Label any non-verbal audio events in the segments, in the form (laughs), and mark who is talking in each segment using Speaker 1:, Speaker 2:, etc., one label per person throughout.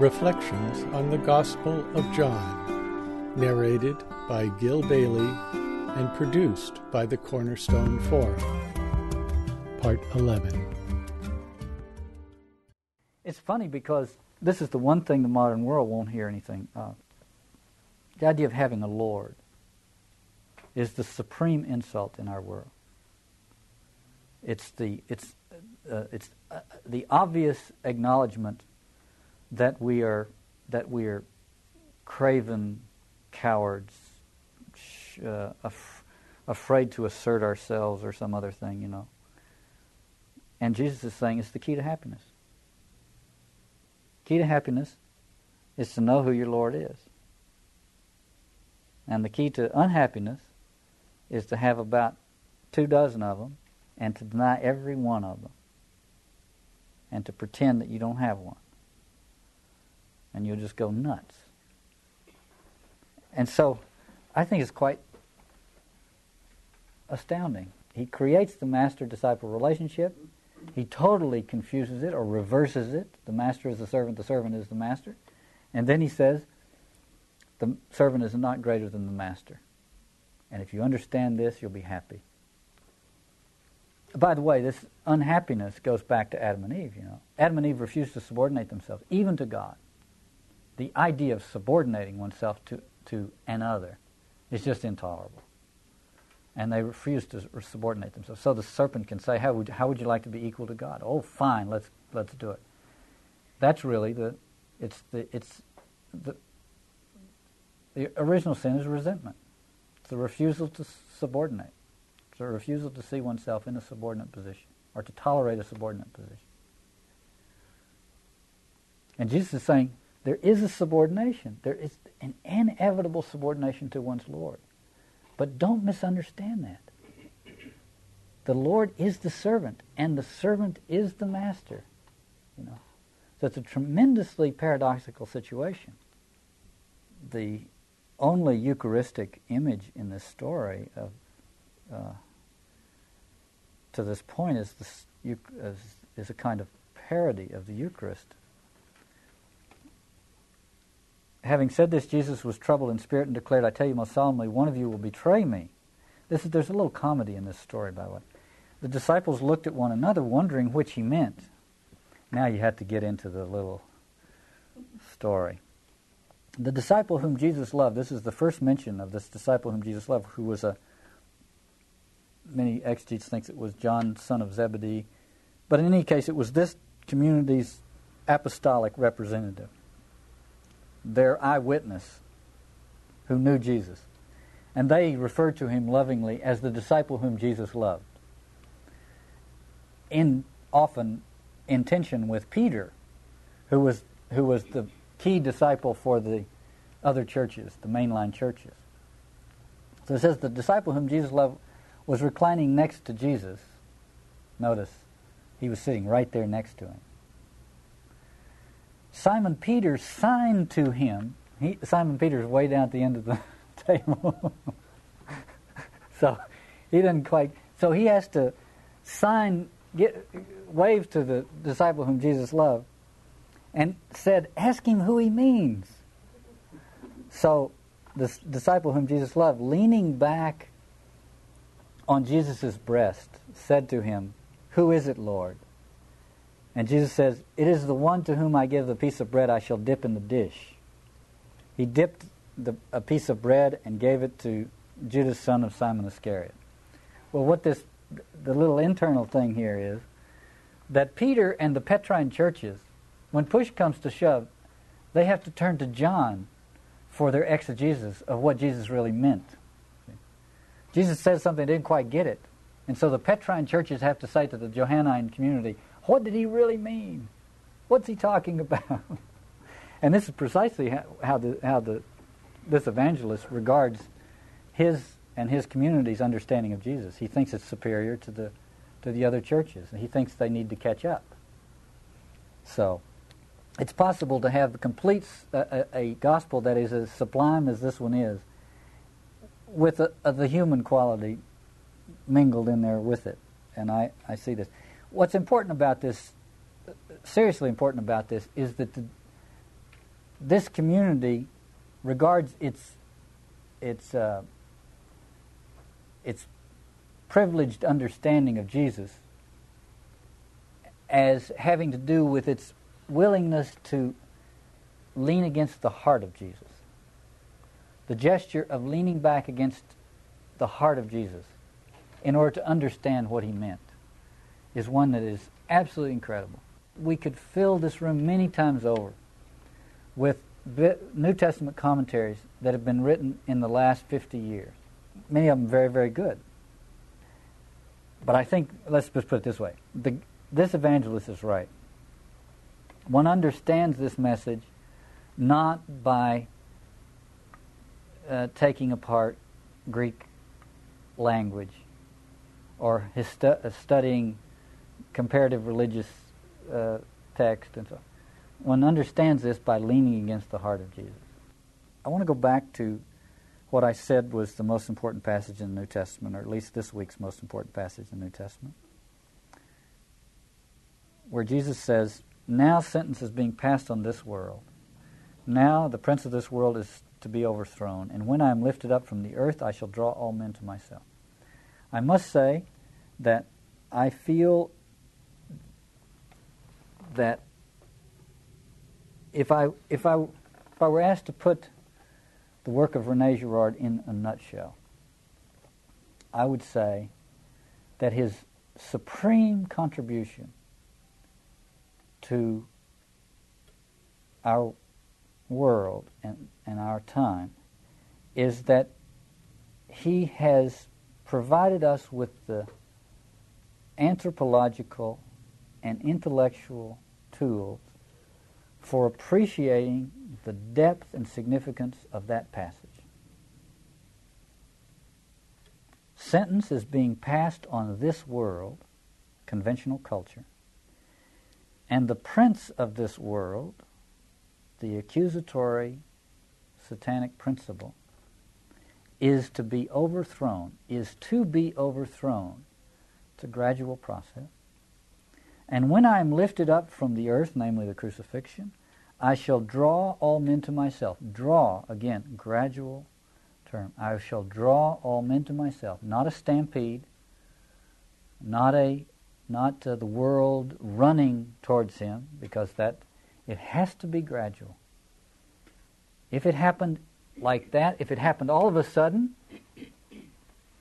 Speaker 1: Reflections on the Gospel of John, narrated by Gil Bailie and produced by the Cornerstone Forum. Part 11.
Speaker 2: It's funny because this is the one thing the modern world won't hear anything of. The idea of having a Lord is the supreme insult in our world. It's the, it's, uh, it's uh, the obvious acknowledgement that we are, that we are craven cowards, uh, af- afraid to assert ourselves or some other thing, you know. And Jesus is saying it's the key to happiness. Key to happiness is to know who your Lord is. And the key to unhappiness is to have about two dozen of them and to deny every one of them and to pretend that you don't have one. And you'll just go nuts. And so I think it's quite astounding. He creates the master disciple relationship. He totally confuses it or reverses it. The master is the servant, the servant is the master. And then he says, the servant is not greater than the master. And if you understand this, you'll be happy. By the way, this unhappiness goes back to Adam and Eve, you know. Adam and Eve refused to subordinate themselves, even to God. The idea of subordinating oneself to, to another is just intolerable. And they refuse to subordinate themselves. So the serpent can say, how would, how would you like to be equal to God? Oh, fine, let's, let's do it. That's really the, it's the, it's the, the original sin is resentment. It's the refusal to subordinate. It's a refusal to see oneself in a subordinate position or to tolerate a subordinate position. And Jesus is saying there is a subordination. There is an inevitable subordination to one's Lord. But don't misunderstand that. The Lord is the servant, and the servant is the master. You know, so it's a tremendously paradoxical situation. The only Eucharistic image in this story of uh, to this point is, this, is, is a kind of parody of the Eucharist. Having said this, Jesus was troubled in spirit and declared, I tell you most solemnly, one of you will betray me. This is, there's a little comedy in this story, by the way. The disciples looked at one another, wondering which he meant. Now you have to get into the little story. The disciple whom Jesus loved, this is the first mention of this disciple whom Jesus loved, who was a many exegetes think it was John, son of Zebedee. But in any case, it was this community's apostolic representative, their eyewitness who knew Jesus. And they referred to him lovingly as the disciple whom Jesus loved. In often in tension with Peter, who was who was the key disciple for the other churches, the mainline churches. So it says the disciple whom Jesus loved was reclining next to Jesus. Notice, he was sitting right there next to him. Simon Peter signed to him. He, Simon Peter's way down at the end of the (laughs) table. so he didn't quite. So he has to sign, get, wave to the disciple whom Jesus loved, and said, "Ask him who he means." So the disciple whom Jesus loved, leaning back on Jesus' breast, said to him, Who is it, Lord? And Jesus says, It is the one to whom I give the piece of bread I shall dip in the dish. He dipped the, a piece of bread and gave it to Judas, son of Simon Iscariot. Well, what this, the little internal thing here is that Peter and the Petrine churches, when push comes to shove, they have to turn to John for their exegesis of what Jesus really meant. Jesus says something, they didn't quite get it. And so the Petrine churches have to say to the Johannine community, what did he really mean? What's he talking (laughs) about? and this is precisely how, how, the, how the, this evangelist regards his and his community's understanding of Jesus. He thinks it's superior to the, to the other churches, and he thinks they need to catch up. So, it's possible to have complete a, a, gospel that is as sublime as this one is, with a, a, the human quality mingled in there with it. And I, I see this. What's important about this, seriously important about this, is that the, this community regards its its uh, its privileged understanding of Jesus as having to do with its willingness to lean against the heart of Jesus. The gesture of leaning back against the heart of Jesus in order to understand what he meant is one that is absolutely incredible. We could fill this room many times over with New Testament commentaries that have been written in the last 50 years. Many of them very, very good. But I think, let's just put it this way the, this evangelist is right. One understands this message not by uh, taking apart Greek language or uh, studying comparative religious uh, text and so on. One understands this by leaning against the heart of Jesus. I want to go back to what I said was the most important passage in the New Testament, or at least this week's most important passage in the New Testament, where Jesus says, Now sentence is being passed on this world. Now the prince of this world is to be overthrown, and when I am lifted up from the earth, I shall draw all men to myself. I must say that I feel that if I if I if I were asked to put the work of Rene Girard in a nutshell, I would say that his supreme contribution to our world and, and our time is that he has provided us with the anthropological and intellectual tools for appreciating the depth and significance of that passage. Sentence is being passed on this world, conventional culture, and the prince of this world, the accusatory satanic principle, is to be overthrown, is to be overthrown. It's a gradual process. And when I am lifted up from the earth, namely the crucifixion, I shall draw all men to myself. Draw, again, gradual term. I shall draw all men to myself. Not a stampede, not a not uh, the world running towards him, because that it has to be gradual. If it happened like that, if it happened all of a sudden,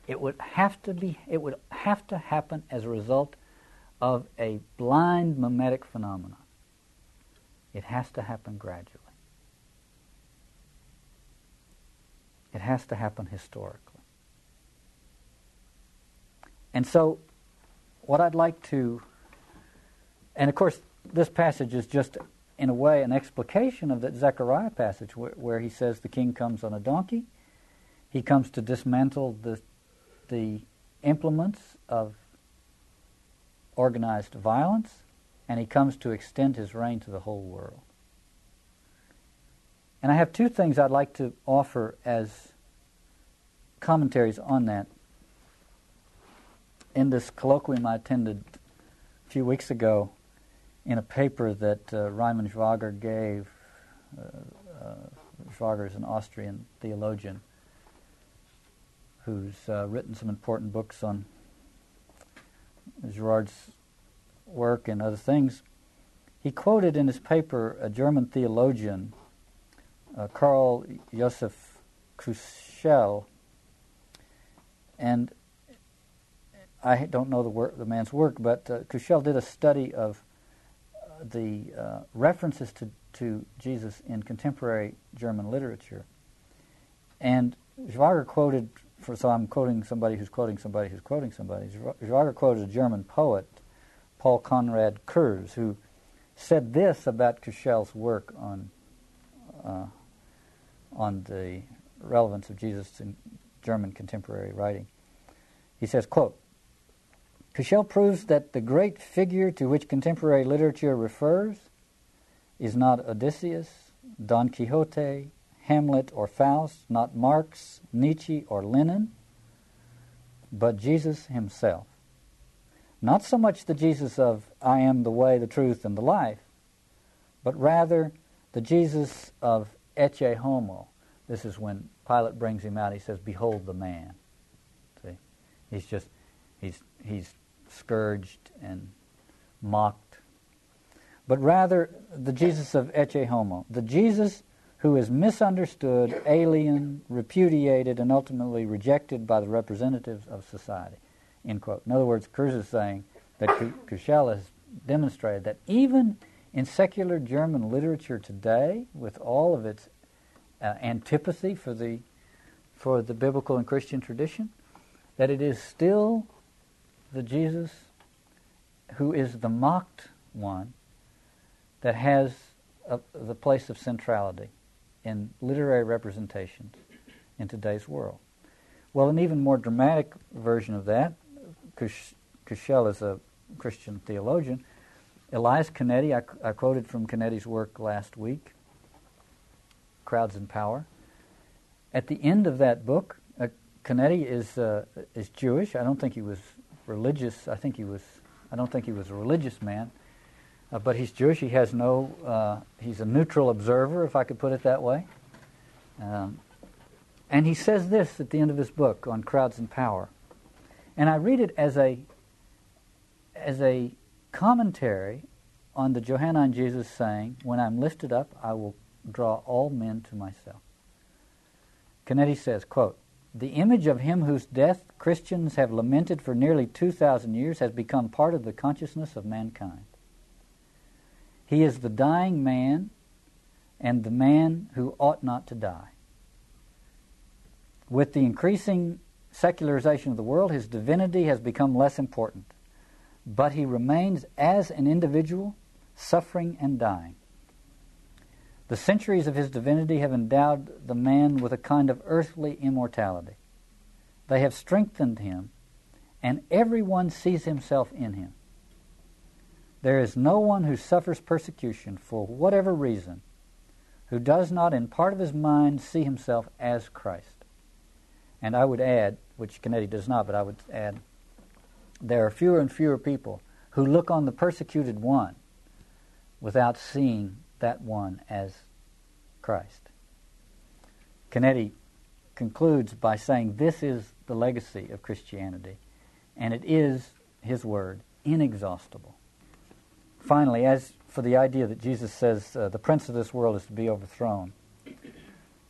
Speaker 2: it would have to be it would have to happen as a result of a blind mimetic phenomenon. It has to happen gradually. It has to happen historically. And so, what I'd like to, and of course, this passage is just, in a way, an explication of that Zechariah passage where, where he says the king comes on a donkey. He comes to dismantle the, the implements of organized violence, and he comes to extend his reign to the whole world. And I have two things I'd like to offer as commentaries on that. In this colloquium I attended a few weeks ago, in a paper that uh, Schwager gave, uh, uh, Schwager is an Austrian theologian who's uh, written some important books on Girard's work and other things, he quoted in his paper a German theologian, uh, Karl Josef Kuschel, and I don't know the, work, the man's work, but uh, Kuschel did a study of uh, the uh, references to, to Jesus in contemporary German literature. And Schwager quoted for, so I'm quoting somebody who's quoting somebody who's quoting somebody. Schwager quoted a German poet, Paul Konrad Kurz, who said this about Kuschel's work on uh, on the relevance of Jesus in German contemporary writing. He says, quote, Kuschel proves that the great figure to which contemporary literature refers is not Odysseus, Don Quixote, Hamlet, or Faust, not Marx, Nietzsche, or Lenin, but Jesus himself. Not so much the Jesus of I am the way, the truth, and the life, but rather The Jesus of Ecce Homo, this is when Pilate brings him out, he says, Behold the man. See? He's just, he's, he's scourged and mocked. But rather, the Jesus of Ecce Homo, the Jesus who is misunderstood, alien, repudiated, and ultimately rejected by the representatives of society. End quote. In other words, Kruse is saying that Kuschel has demonstrated that even in secular German literature today, with all of its uh, antipathy for the for the biblical and Christian tradition, that it is still the Jesus who is the mocked one that has a, the place of centrality in literary representations in today's world. Well, an even more dramatic version of that, Kuschel is a Christian theologian. Elias Canetti, I, I quoted from Canetti's work last week, Crowds and Power. At the end of that book, uh, Canetti is uh, is Jewish. I don't think he was religious. I think he was. I don't think he was a religious man. Uh, but he's Jewish. He has no. Uh, he's a neutral observer, if I could put it that way. Um, and he says this at the end of his book on crowds and power, and I read it as a as a commentary on the Johannine Jesus saying, "When I'm lifted up, I will draw all men to myself." Canetti says, "Quote: The image of him whose death Christians have lamented for nearly two thousand years has become part of the consciousness of mankind." He is the dying man and the man who ought not to die. With the increasing secularization of the world, his divinity has become less important, but he remains as an individual, suffering and dying. The centuries of his divinity have endowed the man with a kind of earthly immortality. They have strengthened him, and everyone sees himself in him. There is no one who suffers persecution for whatever reason who does not, in part of his mind, see himself as Christ. And I would add, which Canetti does not, but I would add, there are fewer and fewer people who look on the persecuted one without seeing that one as Christ. Canetti concludes by saying this is the legacy of Christianity, and it is, his word, inexhaustible. Finally, as for the idea that Jesus says uh, the prince of this world is to be overthrown,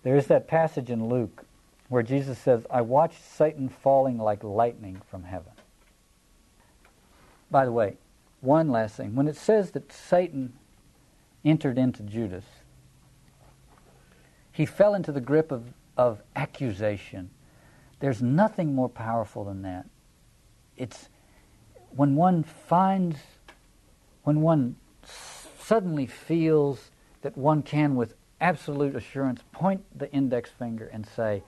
Speaker 2: there is that passage in Luke where Jesus says, I watched Satan falling like lightning from heaven. By the way, one last thing. When it says that Satan entered into Judas, he fell into the grip of, of accusation. There's nothing more powerful than that. It's when one finds when one suddenly feels that one can, with absolute assurance, point the index finger and say,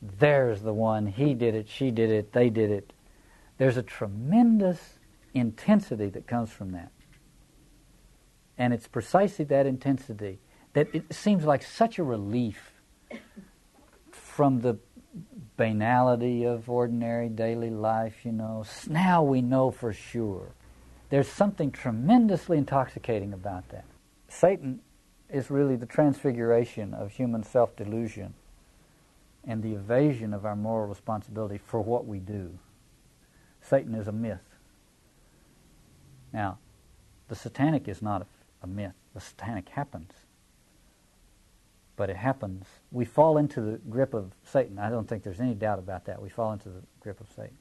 Speaker 2: There's the one, he did it, she did it, they did it. There's a tremendous intensity that comes from that. And it's precisely that intensity that it seems like such a relief from the banality of ordinary daily life, you know. Now we know for sure there's something tremendously intoxicating about that. Satan is really the transfiguration of human self delusion and the evasion of our moral responsibility for what we do. Satan is a myth. Now, the satanic is not a, a myth, the satanic happens. But it happens. We fall into the grip of Satan. I don't think there's any doubt about that. We fall into the grip of Satan.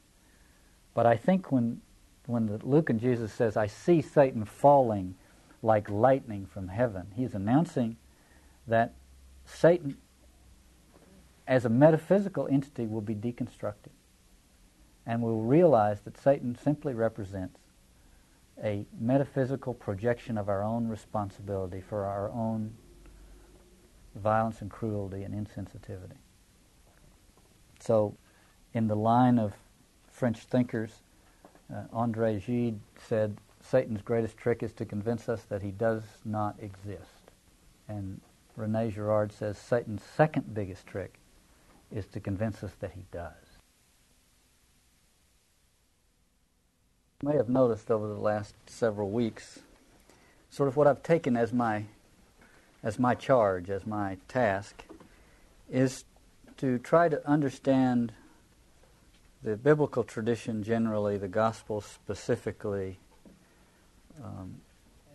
Speaker 2: But I think when when Luke and Jesus says, I see Satan falling like lightning from heaven, he's announcing that Satan, as a metaphysical entity, will be deconstructed. And we'll realize that Satan simply represents a metaphysical projection of our own responsibility for our own violence and cruelty and insensitivity. So, in the line of French thinkers, uh, Andre Gide said, Satan's greatest trick is to convince us that he does not exist. And Rene Girard says Satan's second biggest trick is to convince us that he does. You may have noticed over the last several weeks sort of what I've taken as my as my charge, as my task, is to try to understand the biblical tradition generally, the gospel specifically, um,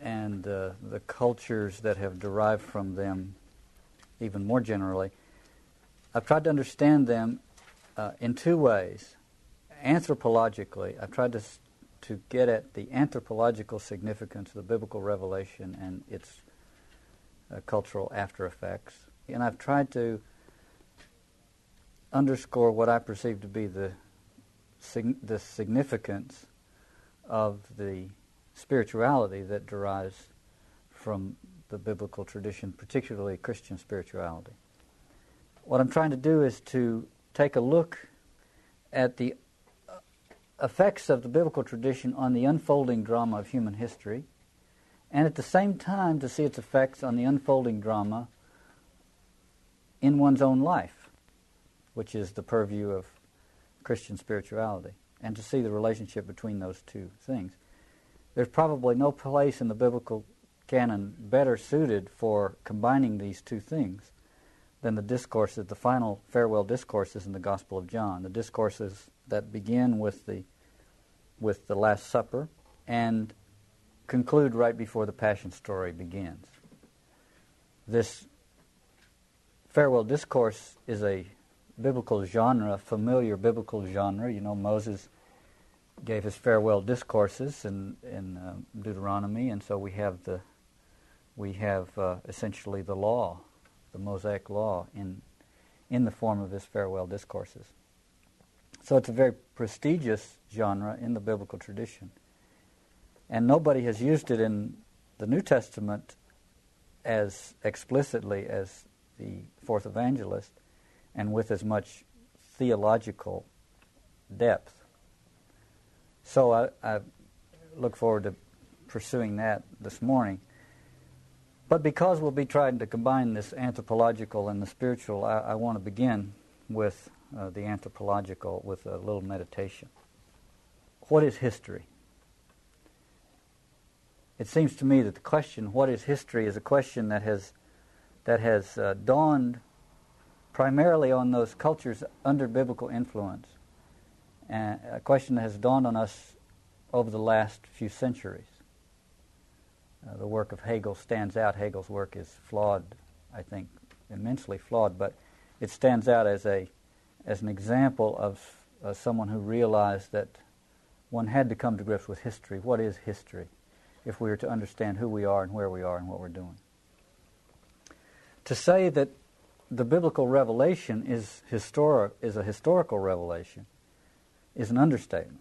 Speaker 2: and uh, the cultures that have derived from them even more generally. I've tried to understand them uh, in two ways. Anthropologically, I've tried to, to get at the anthropological significance of the biblical revelation and its uh, cultural after effects. And I've tried to underscore what I perceive to be the, the significance of the spirituality that derives from the biblical tradition, particularly Christian spirituality. What I'm trying to do is to take a look at the uh, effects of the biblical tradition on the unfolding drama of human history, and at the same time to see its effects on the unfolding drama in one's own life, which is the purview of Christian spirituality, and to see the relationship between those two things. There's probably no place in the biblical canon better suited for combining these two things than the discourses, the final farewell discourses in the Gospel of John, the discourses that begin with the with the Last Supper and conclude right before the Passion story begins. This farewell discourse is a biblical genre, familiar biblical genre. You know, Moses gave his farewell discourses in in uh, Deuteronomy, and so we have the we have uh, essentially the law, the Mosaic law, in in the form of his farewell discourses. So it's a very prestigious genre in the biblical tradition, and nobody has used it in the New Testament as explicitly as the fourth evangelist, and with as much theological depth so I, I look forward to pursuing that this morning. But because we'll be trying to combine this anthropological and the spiritual, I, I want to begin with uh, the anthropological with a little meditation. What is history? It seems to me that the question, what is history, is a question that has, that has uh, dawned primarily on those cultures under biblical influence and a question that has dawned on us over the last few centuries. Uh, the work of Hegel stands out. Hegel's work is flawed, I think, immensely flawed, but it stands out as a as an example of uh, someone who realized that one had to come to grips with history. What is history? If we are to understand who we are and where we are and what we're doing. To say that the biblical revelation is historic is a historical revelation is an understatement.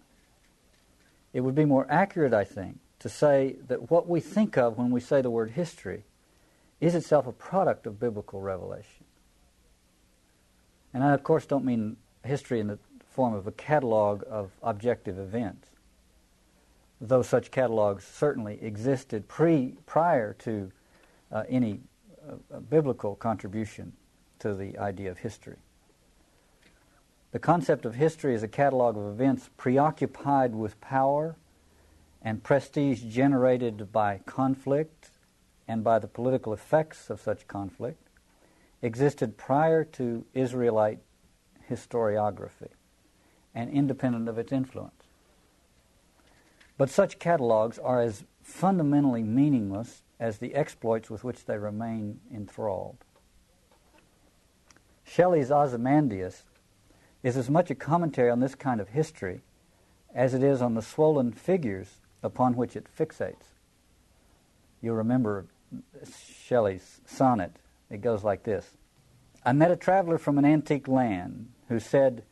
Speaker 2: It would be more accurate, I think, to say that what we think of when we say the word history is itself a product of biblical revelation. And I, of course, don't mean history in the form of a catalog of objective events, though such catalogs certainly existed pre, prior to uh, any uh, biblical contribution to the idea of history. The concept of history is a catalog of events preoccupied with power and prestige generated by conflict and by the political effects of such conflict, existed prior to Israelite historiography and independent of its influence. But such catalogs are as fundamentally meaningless as the exploits with which they remain enthralled. Shelley's Ozymandias is as much a commentary on this kind of history as it is on the swollen figures upon which it fixates. You'll remember Shelley's sonnet. It goes like this I met a traveler from an antique land who said,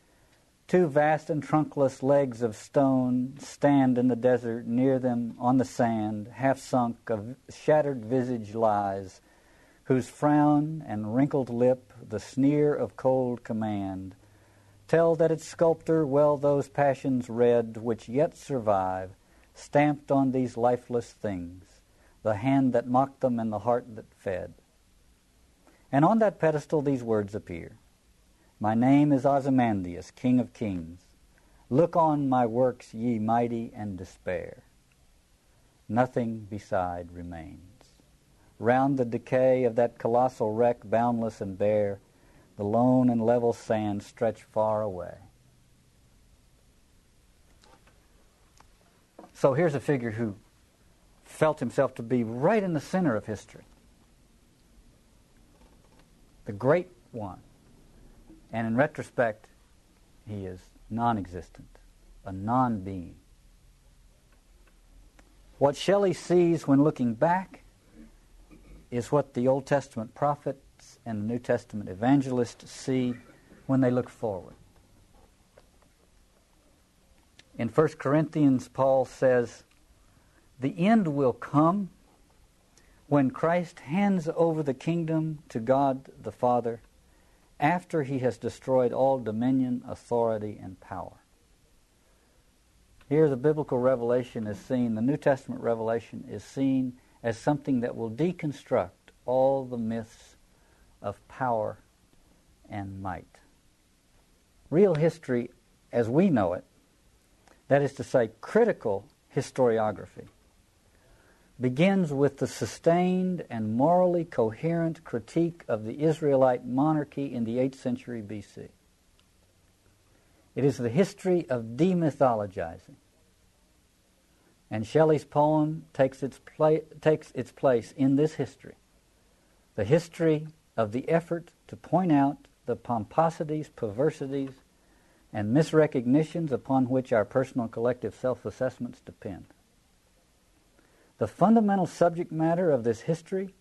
Speaker 2: Two vast and trunkless legs of stone stand in the desert. Near them, on the sand, half sunk, a shattered visage lies, whose frown and wrinkled lip the sneer of cold command tell that its sculptor well those passions read which yet survive, stamped on these lifeless things, the hand that mocked them and the heart that fed. And on that pedestal these words appear My name is Ozymandias, King of Kings. Look on my works, ye mighty, and despair. Nothing beside remains. Round the decay of that colossal wreck, boundless and bare, the lone and level sands stretch far away. So here's a figure who felt himself to be right in the center of history. The great one. And in retrospect, he is non existent, a non being. What Shelley sees when looking back is what the Old Testament prophets and the New Testament evangelists see when they look forward. In 1 Corinthians, Paul says, The end will come when Christ hands over the kingdom to God the Father after he has destroyed all dominion, authority, and power. Here, the biblical revelation is seen, the New Testament revelation is seen as something that will deconstruct all the myths of power and might. Real history, as we know it, that is to say, critical historiography, begins with the sustained and morally coherent critique of the Israelite monarchy in the 8th century BC. It is the history of demythologizing. And Shelley's poem takes its, pla- takes its place in this history the history of the effort to point out the pomposities, perversities, and misrecognitions upon which our personal collective self assessments depend. The fundamental subject matter of this history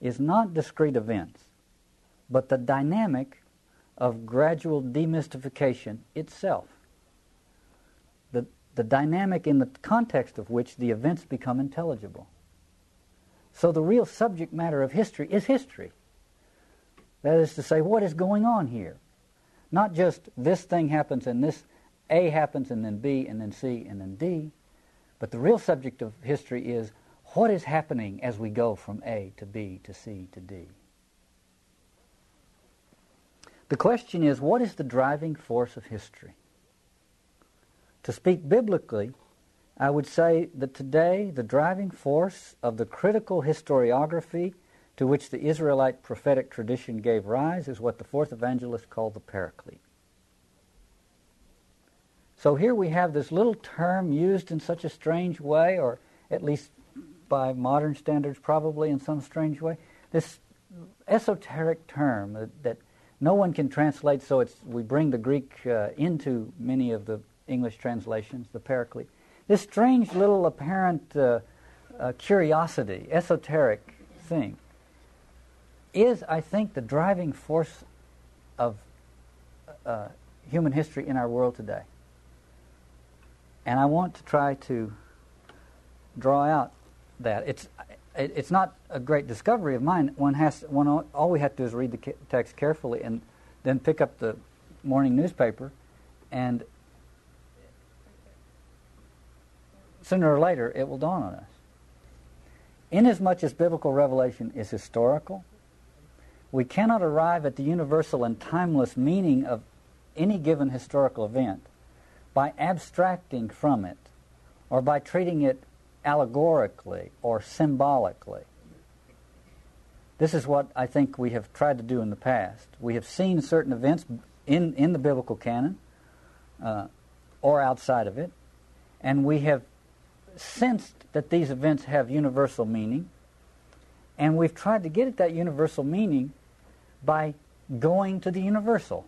Speaker 2: is not discrete events, but the dynamic of gradual demystification itself. The, dynamic in the context of which the events become intelligible. So the real subject matter of history is history. That is to say, what is going on here? Not just this thing happens and this A happens and then B and then C and then D, but the real subject of history is what is happening as we go from A to B to C to D. The question is what is the driving force of history? To speak biblically, I would say that today the driving force of the critical historiography to which the Israelite prophetic tradition gave rise is what the fourth evangelist called the Paraclete. So here we have this little term used in such a strange way, or at least by modern standards, probably in some strange way. This esoteric term that, that no one can translate, so it's, we bring the Greek uh, into many of the English translations, the Paraclete. This strange little apparent uh, uh, curiosity, esoteric thing, is, I think, the driving force of uh, human history in our world today. And I want to try to draw out that. It's, it, it's not a great discovery of mine. One has, one, all we have to do is read the text carefully and then pick up the morning newspaper and sooner or later it will dawn on us. Inasmuch as biblical revelation is historical, we cannot arrive at the universal and timeless meaning of any given historical event by abstracting from it or by treating it allegorically or symbolically. This is what I think we have tried to do in the past. We have seen certain events in, in the biblical canon uh, or outside of it, and we have sensed that these events have universal meaning, and we've tried to get at that universal meaning by going to the universal.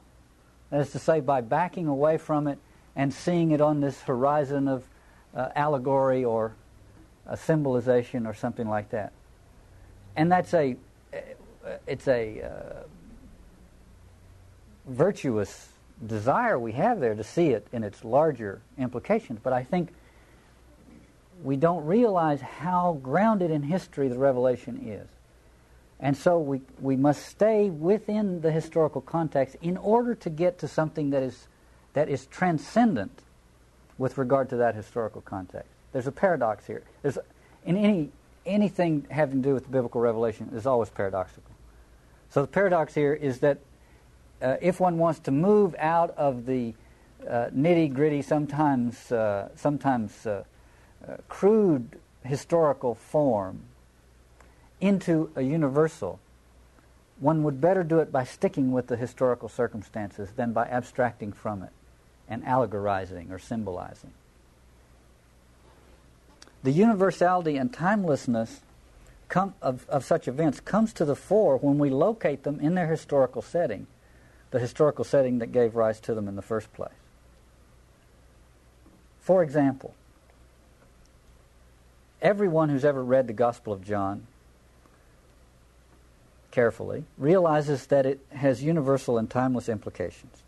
Speaker 2: That is to say, by backing away from it and seeing it on this horizon of uh, allegory or a symbolization or something like that. And that's a, uh, it's a uh, virtuous desire we have there to see it in its larger implications. But I think we don't realize how grounded in history the revelation is. And so we, we must stay within the historical context in order to get to something that is, that is transcendent with regard to that historical context. There's a paradox here. There's, in any, anything having to do with the biblical revelation is always paradoxical. So the paradox here is that uh, if one wants to move out of the uh, nitty gritty, sometimes, uh, sometimes uh, uh, crude historical form into a universal, one would better do it by sticking with the historical circumstances than by abstracting from it and allegorizing or symbolizing. The universality and timelessness come, of, of such events comes to the fore when we locate them in their historical setting, the historical setting that gave rise to them in the first place. For example, everyone who's ever read the Gospel of John carefully realizes that it has universal and timeless implications.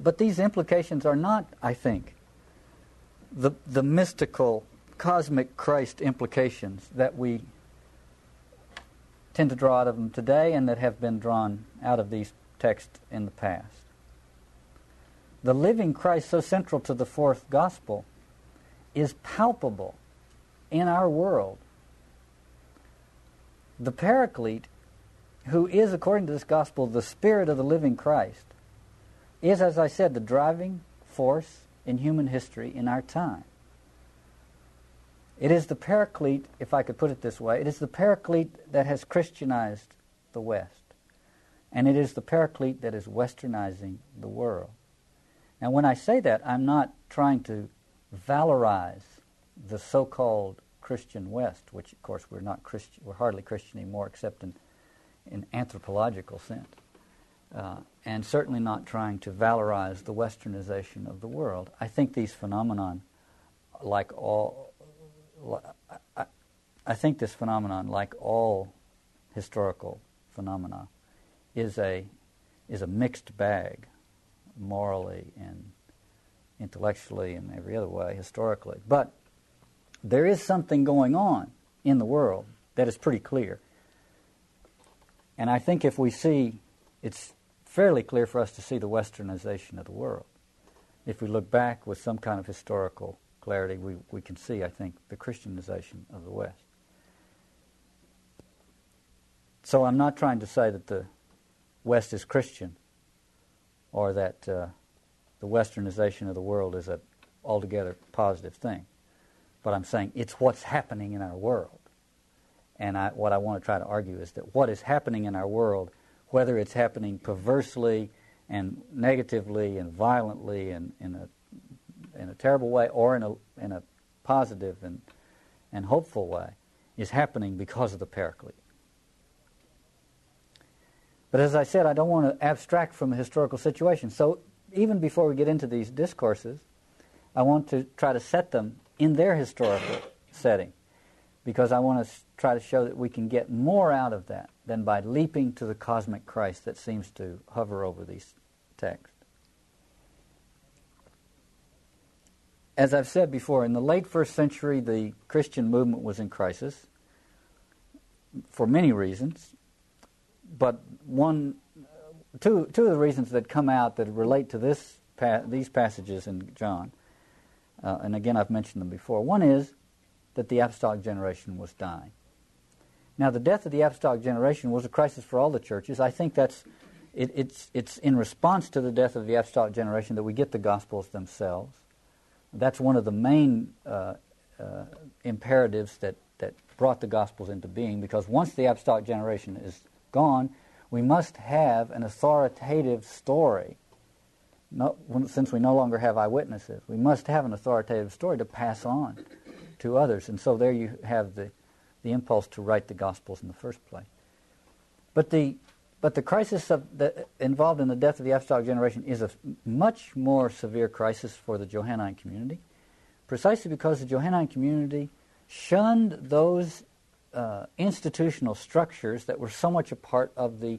Speaker 2: But these implications are not, I think, the, the mystical, cosmic Christ implications that we tend to draw out of them today and that have been drawn out of these texts in the past. The living Christ, so central to the fourth gospel, is palpable in our world. The Paraclete, who is, according to this gospel, the Spirit of the living Christ, is, as I said, the driving force in human history in our time. It is the Paraclete, if I could put it this way, it is the Paraclete that has Christianized the West. And it is the Paraclete that is westernizing the world. Now, when I say that, I'm not trying to valorize the so called Christian West, which, of course, we're not Christian, we're hardly Christian anymore except in, in anthropological sense. Uh, and certainly not trying to valorize the westernization of the world. I think these phenomenon, like all, I, I think this phenomenon, like all historical phenomena, is a is a mixed bag, morally and intellectually and every other way, historically. But there is something going on in the world that is pretty clear. And I think if we see, it's fairly clear for us to see the westernization of the world. If we look back with some kind of historical clarity, we, we can see, I think, the Christianization of the West. So I'm not trying to say that the West is Christian or that uh, the westernization of the world is an altogether positive thing. But I'm saying it's what's happening in our world. And I, what I want to try to argue is that what is happening in our world whether it's happening perversely and negatively and violently and in a in a terrible way or in a in a positive and and hopeful way, is happening because of the Paraclete. But as I said, I don't want to abstract from the historical situation. So even before we get into these discourses, I want to try to set them in their historical setting because I want to try to show that we can get more out of that than by leaping to the cosmic Christ that seems to hover over these texts. As I've said before, in the late first century, the Christian movement was in crisis for many reasons, but one, two, two of the reasons that come out that relate to this these passages in John, uh, and again I've mentioned them before. One is that the apostolic generation was dying. Now, the death of the apostolic generation was a crisis for all the churches. I think that's it, it's it's in response to the death of the apostolic generation that we get the gospels themselves. That's one of the main uh, uh, imperatives that that brought the gospels into being. Because once the apostolic generation is gone, we must have an authoritative story. No, since we no longer have eyewitnesses, we must have an authoritative story to pass on to others. And so there you have the, the impulse to write the Gospels in the first place. But the, but the crisis the, involved in the death of the apostolic generation is a much more severe crisis for the Johannine community, precisely because the Johannine community shunned those uh, institutional structures that were so much a part of the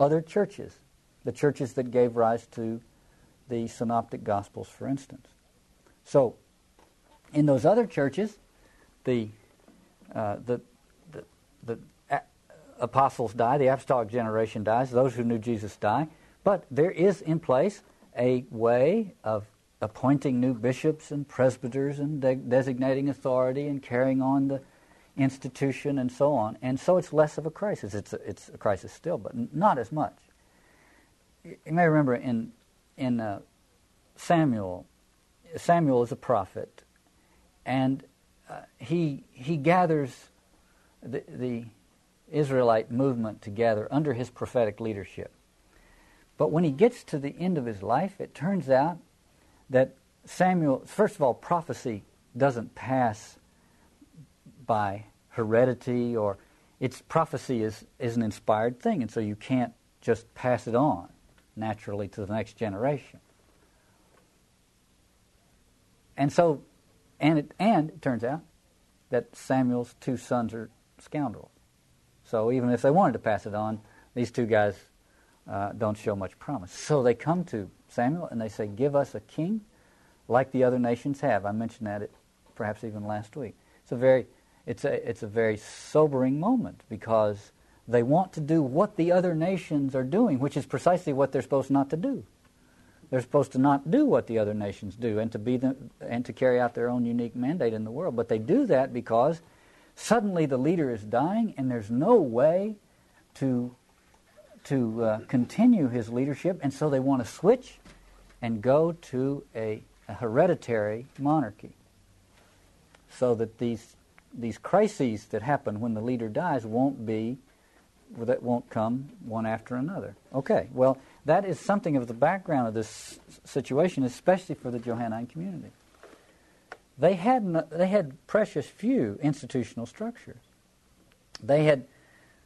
Speaker 2: other churches, the churches that gave rise to the synoptic gospels, for instance. So, in those other churches, the, uh, the, the, the apostles die, the apostolic generation dies, those who knew Jesus die. But there is in place a way of appointing new bishops and presbyters and de- designating authority and carrying on the institution and so on. And so it's less of a crisis. It's a, it's a crisis still, but n- not as much. You may remember in, in uh, Samuel, Samuel is a prophet, and uh, he, he gathers the, the Israelite movement together under his prophetic leadership. But when he gets to the end of his life, it turns out that Samuel, first of all, prophecy doesn't pass by heredity or its prophecy is, is an inspired thing, and so you can't just pass it on naturally to the next generation. And so, and it, and it turns out that Samuel's two sons are scoundrels. So even if they wanted to pass it on, these two guys uh, don't show much promise. So they come to Samuel and they say, Give us a king like the other nations have. I mentioned that it, perhaps even last week. It's a very, it's a, it's a very sobering moment because they want to do what the other nations are doing, which is precisely what they're supposed not to do. They're supposed to not do what the other nations do and to be the, and to carry out their own unique mandate in the world. But they do that because suddenly the leader is dying and there's no way to to uh, continue his leadership, and so they want to switch and go to a, a hereditary monarchy, so that these these crises that happen when the leader dies won't be that won't come one after another. Okay, well, that is something of the background of this situation, especially for the Johannine community. They had, they had precious few institutional structures. They had,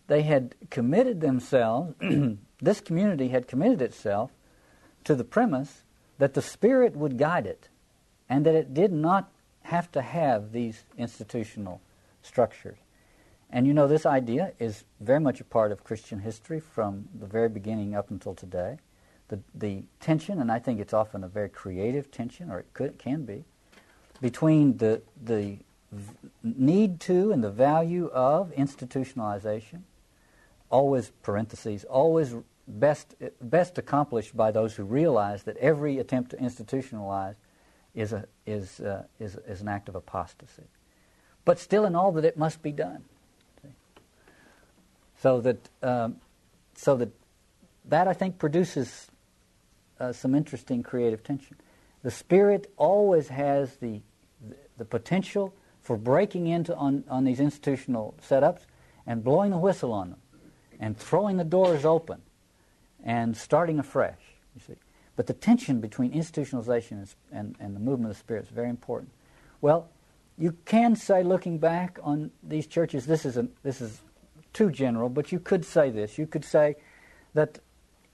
Speaker 2: they had committed themselves, (clears throat) this community had committed itself to the premise that the Spirit would guide it and that it did not have to have these institutional structures. And you know, this idea is very much a part of Christian history from the very beginning up until today. The, the tension, and I think it's often a very creative tension, or it could, can be, between the, the need to and the value of institutionalization, always parentheses, always best, best accomplished by those who realize that every attempt to institutionalize is, a, is, uh, is, is an act of apostasy. But still, in all that it must be done. So that, um, so that, that I think produces uh, some interesting creative tension. The Spirit always has the, the potential for breaking into on, on these institutional setups and blowing the whistle on them and throwing the doors open and starting afresh, you see. But the tension between institutionalization and, and, and the movement of the Spirit is very important. Well, you can say, looking back on these churches, this is, a, this is too general, but you could say this. You could say that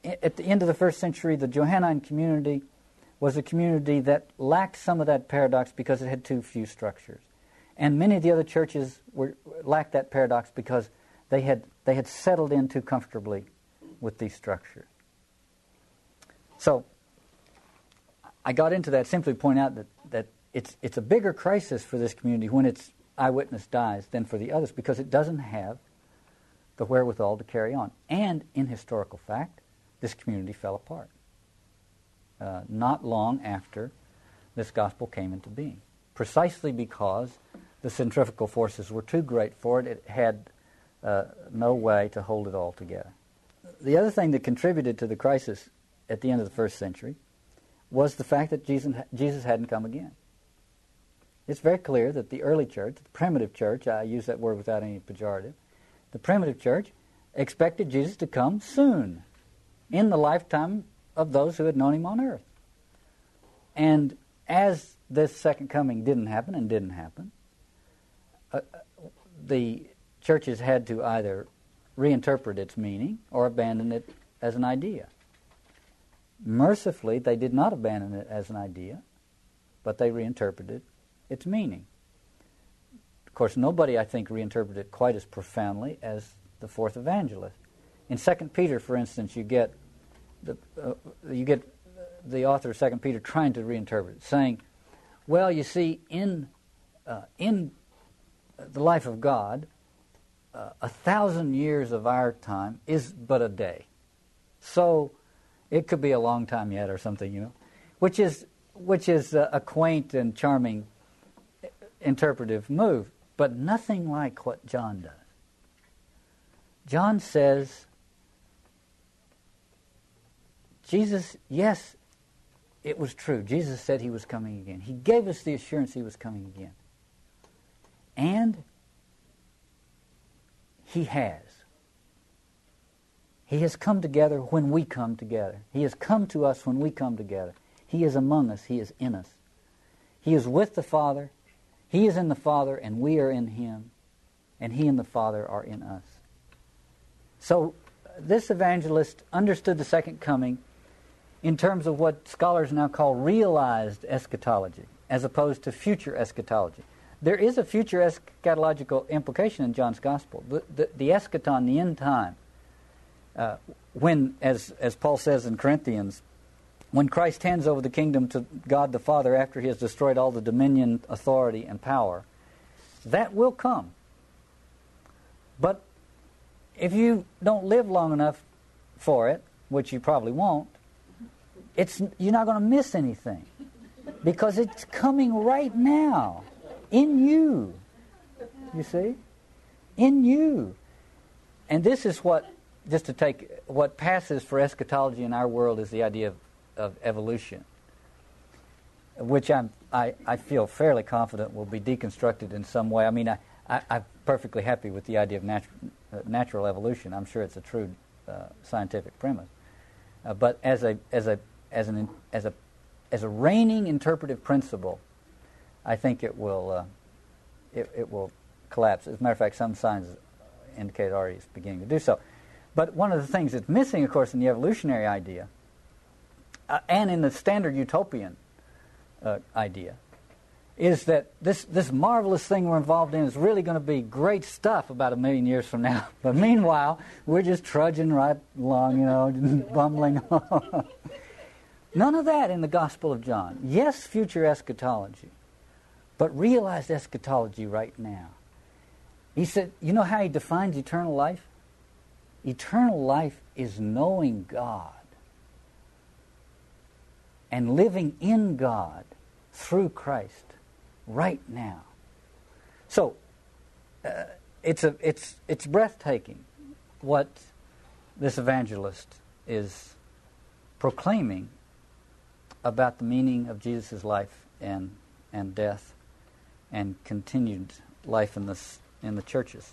Speaker 2: at the end of the first century, the Johannine community was a community that lacked some of that paradox because it had too few structures. And many of the other churches were, lacked that paradox because they had, they had settled in too comfortably with these structures. So I got into that simply to point out that, that it's, it's a bigger crisis for this community when its eyewitness dies than for the others because it doesn't have the wherewithal to carry on. And in historical fact, this community fell apart. Uh, not long after this gospel came into being, precisely because the centrifugal forces were too great for it. It had uh, no way to hold it all together. The other thing that contributed to the crisis at the end of the first century was the fact that Jesus, Jesus hadn't come again. It's very clear that the early church, the primitive church, I use that word without any pejorative, the primitive church expected Jesus to come soon in the lifetime of those who had known him on earth. And as this second coming didn't happen and didn't happen, uh, the churches had to either reinterpret its meaning or abandon it as an idea. Mercifully, they did not abandon it as an idea, but they reinterpreted its meaning. Of course, nobody, I think, reinterpreted it quite as profoundly as the fourth evangelist. In 2 Peter, for instance, you get the, uh, you get the author of 2 Peter trying to reinterpret it, saying, well, you see, in, uh, in the life of God, uh, a thousand years of our time is but a day. So it could be a long time yet or something, you know, which is, which is a, a quaint and charming interpretive move but nothing like what John does. John says, Jesus, yes, it was true. Jesus said he was coming again. He gave us the assurance he was coming again. And He has. He has come together when we come together. He has come to us when we come together. He is among us. He is in us. He is with the Father. He is in the Father, and we are in Him. And He and the Father are in us. So, uh, this evangelist understood the second coming in terms of what scholars now call realized eschatology, as opposed to future eschatology. There is a future eschatological implication in John's Gospel. The, the, the eschaton, the end time, uh, when, as, as Paul says in Corinthians, when Christ hands over the kingdom to God the Father after he has destroyed all the dominion, authority, and power, that will come. But if you don't live long enough for it, which you probably won't, it's, you're not going to miss anything because it's coming right now in you. You see? In you. And this is what, just to take, what passes for eschatology in our world is the idea of, of evolution, which I'm, I, I feel fairly confident will be deconstructed in some way. I mean, I, I, am perfectly happy with the idea of natural, uh, natural evolution. I'm sure it's a true uh, scientific premise. Uh, but as a, as a as an as a as a reigning interpretive principle, I think it will uh, it, it will collapse. As a matter of fact, some signs indicate already it's beginning to do so. But one of the things that's missing, of course, in the evolutionary idea uh, and in the standard utopian uh, idea is that this, this marvelous thing we're involved in is really going to be great stuff about a million years from now. (laughs) But meanwhile, we're just trudging right along, you know, (laughs) bumbling (laughs) along. None of that in the Gospel of John. Yes, future eschatology, but realized eschatology right now. He said, you know how he defines eternal life? Eternal life is knowing God and living in God through Christ right now. So, uh, it's, a, it's, it's breathtaking what this evangelist is proclaiming about the meaning of Jesus' life and, and death and continued life in, this, in the churches.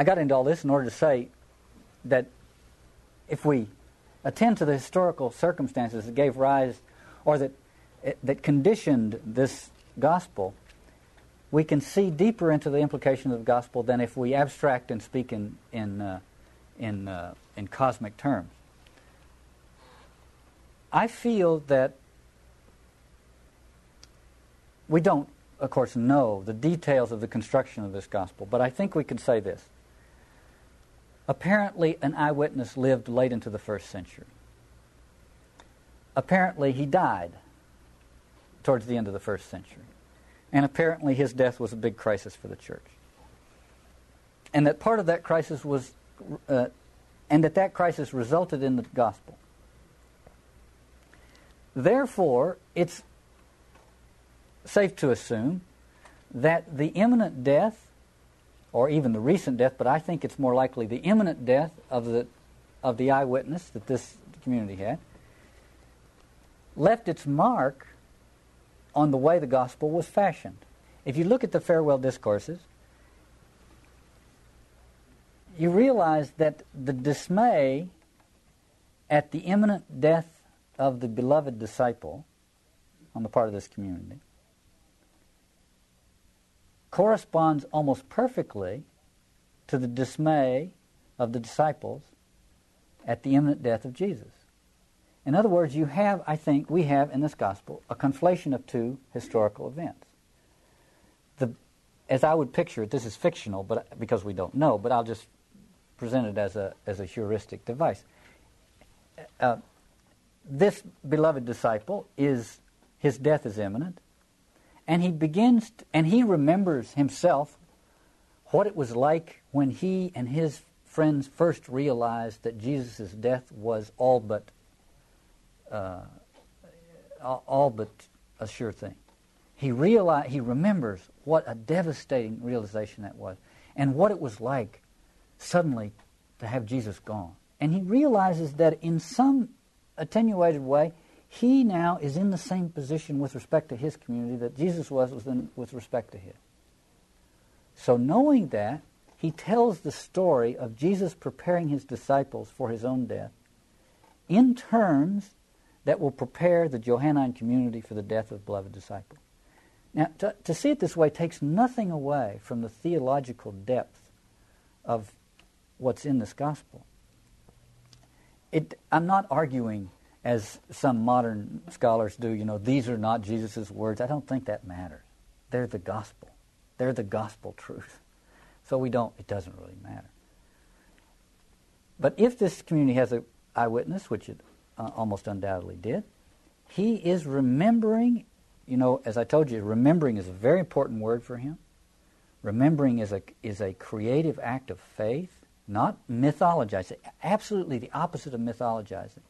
Speaker 2: I got into all this in order to say that if we attend to the historical circumstances that gave rise or that, that conditioned this gospel, we can see deeper into the implications of the gospel than if we abstract and speak in, in, uh, in, uh, in cosmic terms. I feel that we don't, of course, know the details of the construction of this gospel, but I think we can say this. Apparently, an eyewitness lived late into the first century. Apparently, he died towards the end of the first century. And apparently his death was a big crisis for the church. And that part of that crisis was, uh, and that that crisis resulted in the gospel. Therefore, it's safe to assume that the imminent death, or even the recent death, but I think it's more likely the imminent death of the, of the eyewitness that this community had, left its mark on the way the gospel was fashioned. If you look at the farewell discourses, you realize that the dismay at the imminent death of the beloved disciple on the part of this community corresponds almost perfectly to the dismay of the disciples at the imminent death of Jesus. In other words, you have, I think, we have in this gospel a conflation of two historical events. The, as I would picture it, this is fictional, but because we don't know, but I'll just present it as a as a heuristic device. Uh, this beloved disciple is his death is imminent, and he begins to, and he remembers himself what it was like when he and his friends first realized that Jesus' death was all but uh, all but a sure thing. He realize, he remembers what a devastating realization that was, and what it was like suddenly to have Jesus gone. And he realizes that in some attenuated way, he now is in the same position with respect to his community that Jesus was with respect to his. So, knowing that, he tells the story of Jesus preparing his disciples for his own death in terms that will prepare the Johannine community for the death of beloved disciple. Now, to, to see it this way takes nothing away from the theological depth of what's in this gospel. It, I'm not arguing, as some modern scholars do, you know, these are not Jesus' words. I don't think that matters. They're the gospel. They're the gospel truth. So we don't, it doesn't really matter. But if this community has an eyewitness, which it uh, almost undoubtedly did, he is remembering, you know, as I told you, remembering is a very important word for him. Remembering is a, is a creative act of faith, not mythologizing. Absolutely the opposite of mythologizing.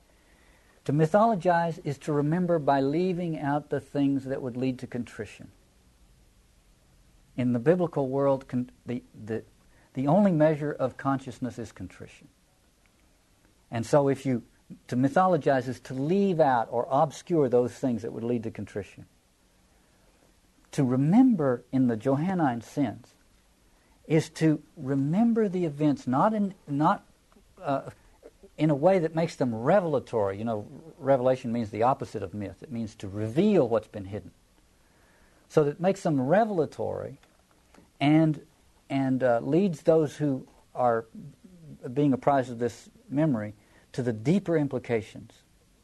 Speaker 2: To mythologize is to remember by leaving out the things that would lead to contrition in the biblical world, con- the, the, the only measure of consciousness is contrition. And so if you, to mythologize is to leave out or obscure those things that would lead to contrition. To remember in the Johannine sense is to remember the events not in, not, uh, in a way that makes them revelatory. You know, revelation means the opposite of myth. It means to reveal what's been hidden. So that makes them revelatory and, and uh, leads those who are being apprised of this memory to the deeper implications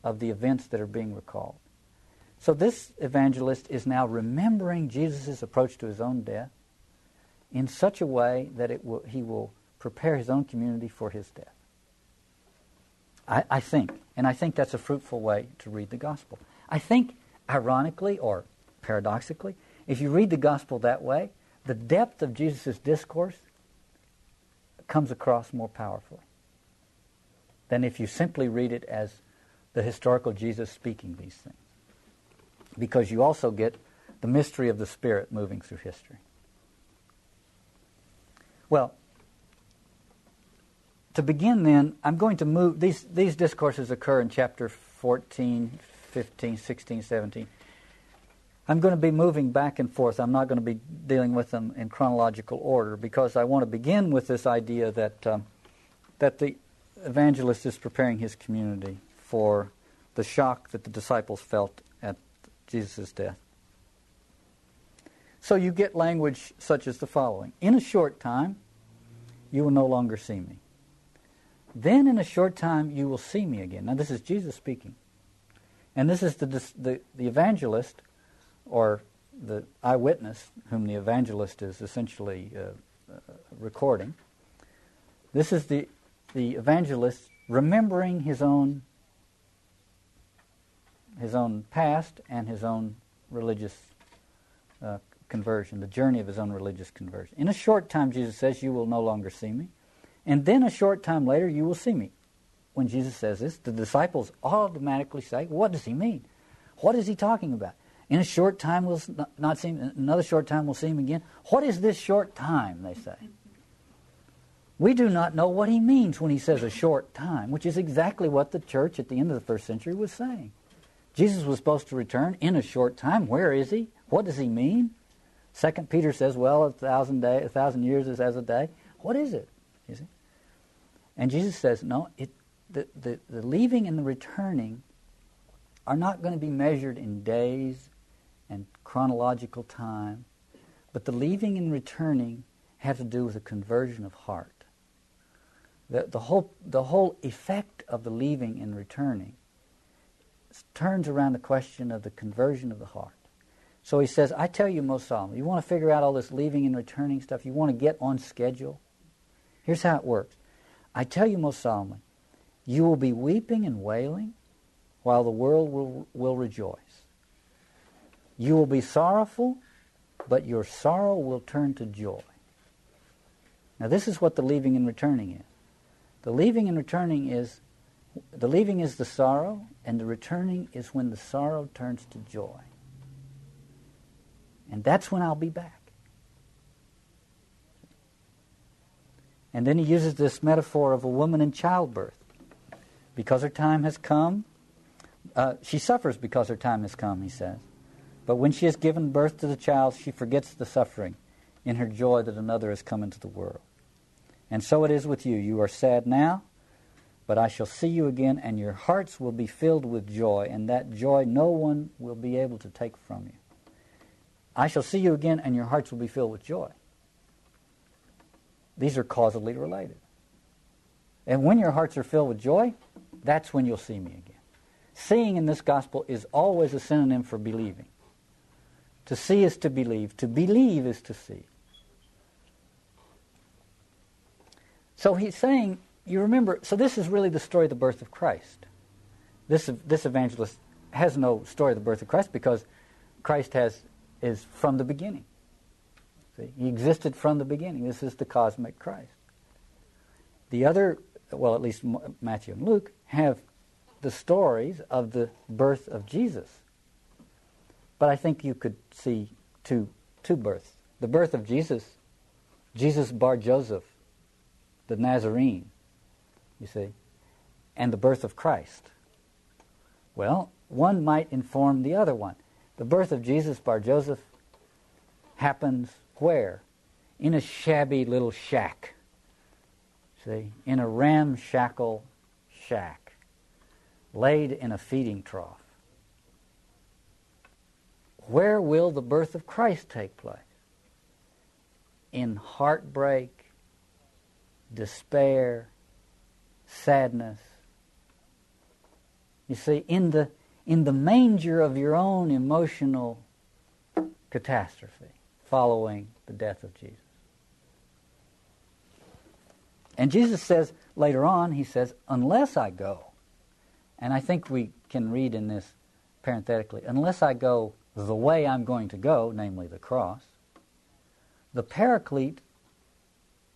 Speaker 2: of the events that are being recalled. So this evangelist is now remembering Jesus' approach to his own death in such a way that it will, he will prepare his own community for his death. I, I think, and I think that's a fruitful way to read the gospel. I think, ironically or paradoxically, if you read the gospel that way, the depth of Jesus' discourse comes across more powerfully than if you simply read it as the historical Jesus speaking these things. Because you also get the mystery of the Spirit moving through history. Well, to begin then, I'm going to move, these, these discourses occur in chapter 14, 15, 16, 17. I'm going to be moving back and forth. I'm not going to be dealing with them in chronological order because I want to begin with this idea that um, that the evangelist is preparing his community for the shock that the disciples felt at Jesus' death. So you get language such as the following In a short time, you will no longer see me. Then in a short time, you will see me again. Now, this is Jesus speaking. And this is the, the, the evangelist or the eyewitness, whom the evangelist is essentially uh, uh, recording. This is the, the evangelist remembering his own his own past and his own religious uh, conversion, the journey of his own religious conversion. In a short time, Jesus says, You will no longer see me. And then a short time later, you will see me. When Jesus says this, the disciples automatically say, What does he mean? What is he talking about? In a short time, we'll not see him. Another short time, we'll see him again. What is this short time, they say? We do not know what he means when he says a short time, which is exactly what the church at the end of the first century was saying. Jesus was supposed to return in a short time. Where is he? What does he mean? Second Peter says, well, a thousand day, a thousand years is as a day. What is it? You see? And Jesus says, no, it, the, the, the leaving and the returning are not going to be measured in days and chronological time, but the leaving and returning have to do with a conversion of heart. The, the, whole, the whole effect of the leaving and returning turns around the question of the conversion of the heart. So he says, I tell you most solemnly, you want to figure out all this leaving and returning stuff, you want to get on schedule? Here's how it works. I tell you most solemnly, you will be weeping and wailing while the world will, will rejoice. You will be sorrowful, but your sorrow will turn to joy. Now, this is what the leaving and returning is. The leaving and returning is the leaving is the sorrow, and the returning is when the sorrow turns to joy. And that's when I'll be back. And then he uses this metaphor of a woman in childbirth. Because her time has come, Uh, she suffers because her time has come, he says. But when she has given birth to the child, she forgets the suffering in her joy that another has come into the world. And so it is with you. You are sad now, but I shall see you again, and your hearts will be filled with joy, and that joy no one will be able to take from you. I shall see you again, and your hearts will be filled with joy. These are causally related. And when your hearts are filled with joy, that's when you'll see me again. Seeing in this gospel is always a synonym for believing. To see is to believe. To believe is to see. So he's saying, you remember, so this is really the story of the birth of Christ. This, this evangelist has no story of the birth of Christ because Christ has, is from the beginning. See? He existed from the beginning. This is the cosmic Christ. The other, well, at least Matthew and Luke, have the stories of the birth of Jesus. But I think you could see two, two births. The birth of Jesus, Jesus bar Joseph, the Nazarene, you see, and the birth of Christ. Well, one might inform the other one. The birth of Jesus bar Joseph happens where? In a shabby little shack. See, in a ramshackle shack, laid in a feeding trough. Where will the birth of Christ take place? In heartbreak, despair, sadness. You see, in the, in the manger of your own emotional catastrophe following the death of Jesus. And Jesus says later on, he says, unless I go, and I think we can read in this parenthetically, unless I go the way I'm going to go, namely the cross, the paraclete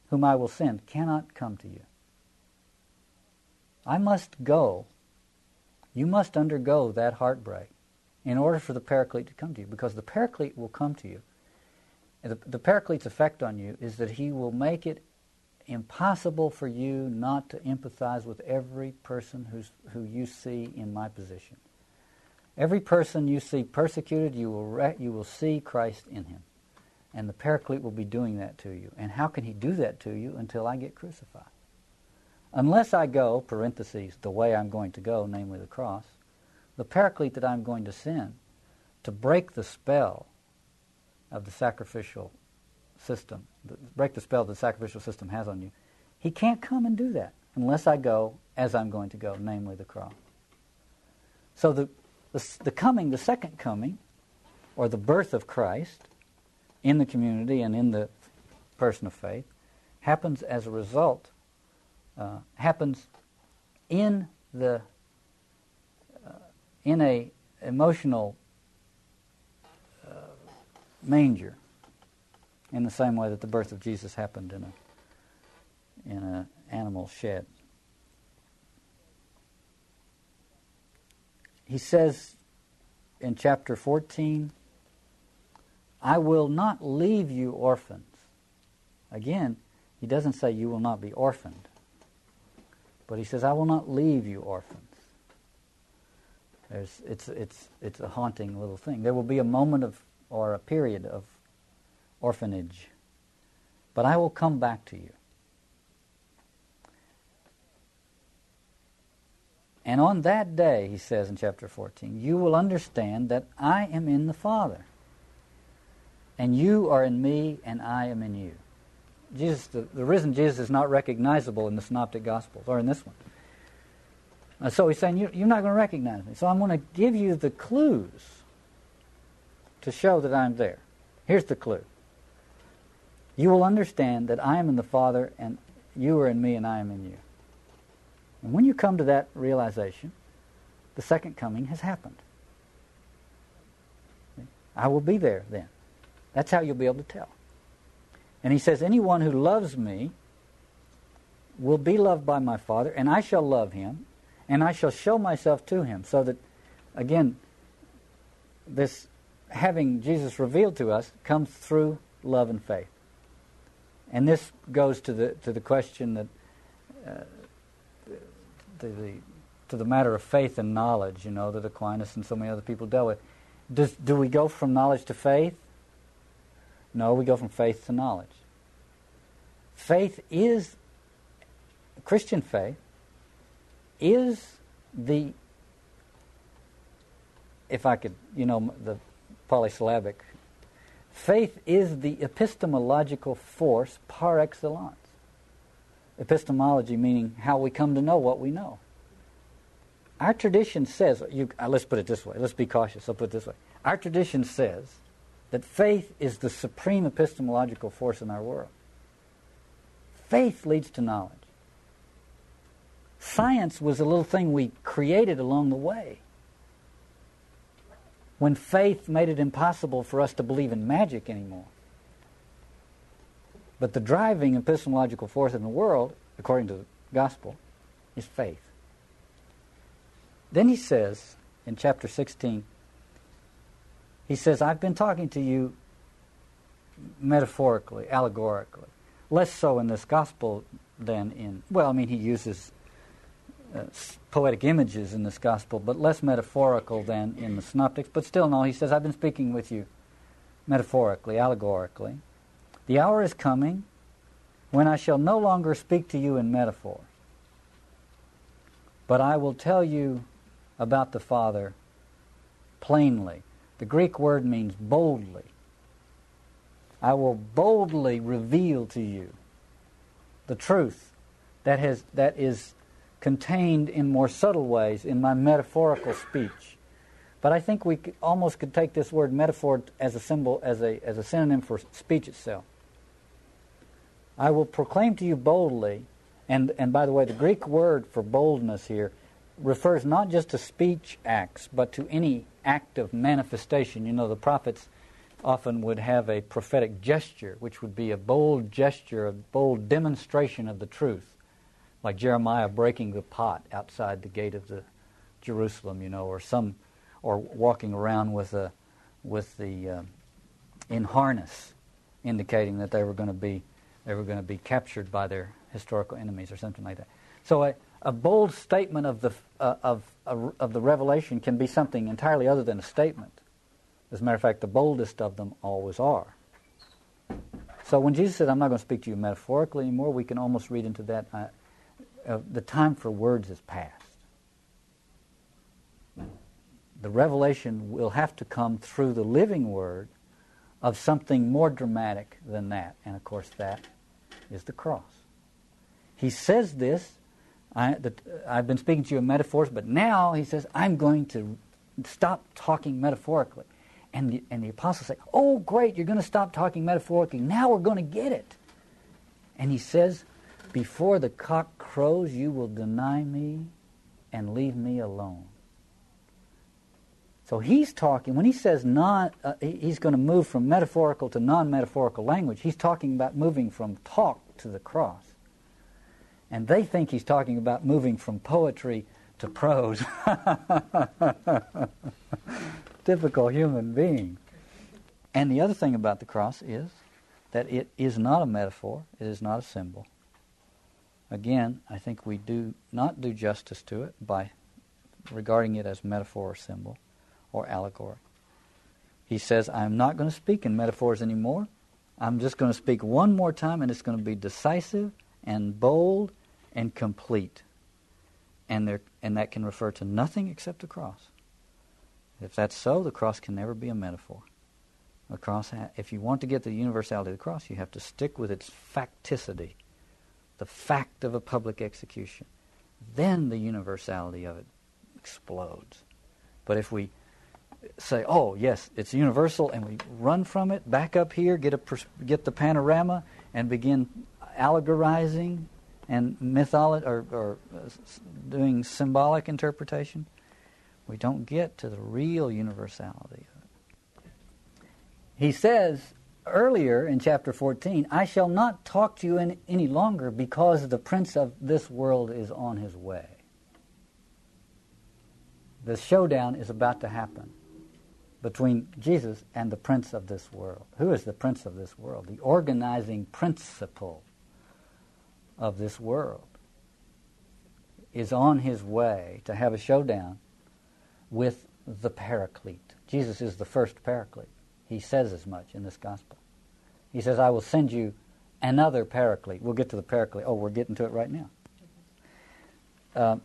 Speaker 2: whom I will send cannot come to you. I must go. You must undergo that heartbreak in order for the paraclete to come to you, because the paraclete will come to you. The, the paraclete's effect on you is that he will make it impossible for you not to empathize with every person who's, who you see in my position. Every person you see persecuted, you will, re- you will see Christ in him. And the Paraclete will be doing that to you. And how can he do that to you until I get crucified? Unless I go, parentheses, the way I'm going to go, namely the cross, the Paraclete that I'm going to send to break the spell of the sacrificial system, break the spell the sacrificial system has on you, he can't come and do that unless I go as I'm going to go, namely the cross. So the, the, the coming, the second coming, or the birth of Christ, in the community and in the person of faith happens as a result, uh, happens in the uh, in a emotional manger, in the same way that the birth of Jesus happened in a in an animal shed. He says in chapter 14 I will not leave you orphans. Again, he doesn't say you will not be orphaned, but he says, I will not leave you orphans. There's, it's, it's, it's a haunting little thing. There will be a moment of, or a period of orphanage, but I will come back to you. And on that day, he says in chapter 14, you will understand that I am in the Father and you are in me, and I am in you. Jesus, the, the risen Jesus is not recognizable in the Synoptic Gospels, or in this one. Uh, so he's saying, you, You're not going to recognize me. So I'm going to give you the clues to show that I'm there. Here's the clue You will understand that I am in the Father, and you are in me, and I am in you. And when you come to that realization, the second coming has happened. I will be there then. That's how you'll be able to tell. And he says, Anyone who loves me will be loved by my Father, and I shall love him, and I shall show myself to him. So that, again, this having Jesus revealed to us comes through love and faith. And this goes to the to the question that uh, the, the to the matter of faith and knowledge, you know, that Aquinas and so many other people dealt with. Does, do we go from knowledge to faith? No, we go from faith to knowledge. Faith is, Christian faith, is the, if I could, you know, the polysyllabic, faith is the epistemological force par excellence. Epistemology meaning how we come to know what we know. Our tradition says, you, uh, let's put it this way, let's be cautious, I'll put it this way. Our tradition says that faith is the supreme epistemological force in our world. Faith leads to knowledge. Science was a little thing we created along the way. When faith made it impossible for us to believe in magic anymore. But the driving epistemological force in the world, according to the gospel, is faith. Then he says in chapter 16, he says, I've been talking to you metaphorically, allegorically. Less so in this gospel than in, well, I mean, he uses uh, poetic images in this gospel, but less metaphorical than in the synoptics. But still, no, he says, I've been speaking with you metaphorically, allegorically. The hour is coming when I shall no longer speak to you in metaphor, but I will tell you about the Father plainly. The Greek word means boldly. I will boldly reveal to you the truth that has that is contained in more subtle ways in my metaphorical speech. But I think we almost could take this word metaphor as a symbol as a as a synonym for speech itself. I will proclaim to you boldly, and and by the way, the Greek word for boldness here refers not just to speech acts, but to any act of manifestation. You know, the prophets often would have a prophetic gesture, which would be a bold gesture, a bold demonstration of the truth, like Jeremiah breaking the pot outside the gate of the Jerusalem, you know, or some, or walking around with a, with the uh, in harness, indicating that they were going to be, they were going to be captured by their historical enemies or something like that. So a, a bold statement of the uh, of uh, of the revelation can be something entirely other than a statement. As a matter of fact, the boldest of them always are. So when Jesus said, "I'm not going to speak to you metaphorically anymore," we can almost read into that uh, uh, the time for words is past. The revelation will have to come through the living word of something more dramatic than that, and of course, that is the cross. He says this I, have been speaking to you in metaphors, but now he says, I'm going to stop talking metaphorically. And the, and the apostles say, Oh, great, you're going to stop talking metaphorically. Now we're going to get it. And he says, Before the cock crows, you will deny me and leave me alone. So he's talking, when he says non, uh, he's going to move from metaphorical to non metaphorical language, he's talking about moving from talk to the cross. And they think he's talking about moving from poetry to prose. (laughs) Typical human being. And the other thing about the cross is that it is not a metaphor, it is not a symbol. Again, I think we do not do justice to it by regarding it as metaphor or symbol or allegory. He says, I'm not going to speak in metaphors anymore. I'm just going to speak one more time, and it's going to be decisive and bold and complete. And, there, and that can refer to nothing except the cross. If that's so, the cross can never be a metaphor. The cross, if you want to get the universality of the cross, you have to stick with its facticity, the fact of a public execution. Then the universality of it explodes. But if we say, "Oh, yes, it's universal," and we run from it, back up here, get a pers- get the panorama, and begin allegorizing and mythology or, or uh, doing symbolic interpretation, we don't get to the real universality of it. He says earlier in chapter 14, I shall not talk to you in, any longer because the prince of this world is on his way. The showdown is about to happen between Jesus and the prince of this world. Who is the prince of this world? The organizing principle of this world. is on his way to have a showdown with the Paraclete. Jesus is the first Paraclete. He says as much in this gospel. He says, I will send you another Paraclete. We'll get to the Paraclete. Oh, we're getting to it right now. Uh,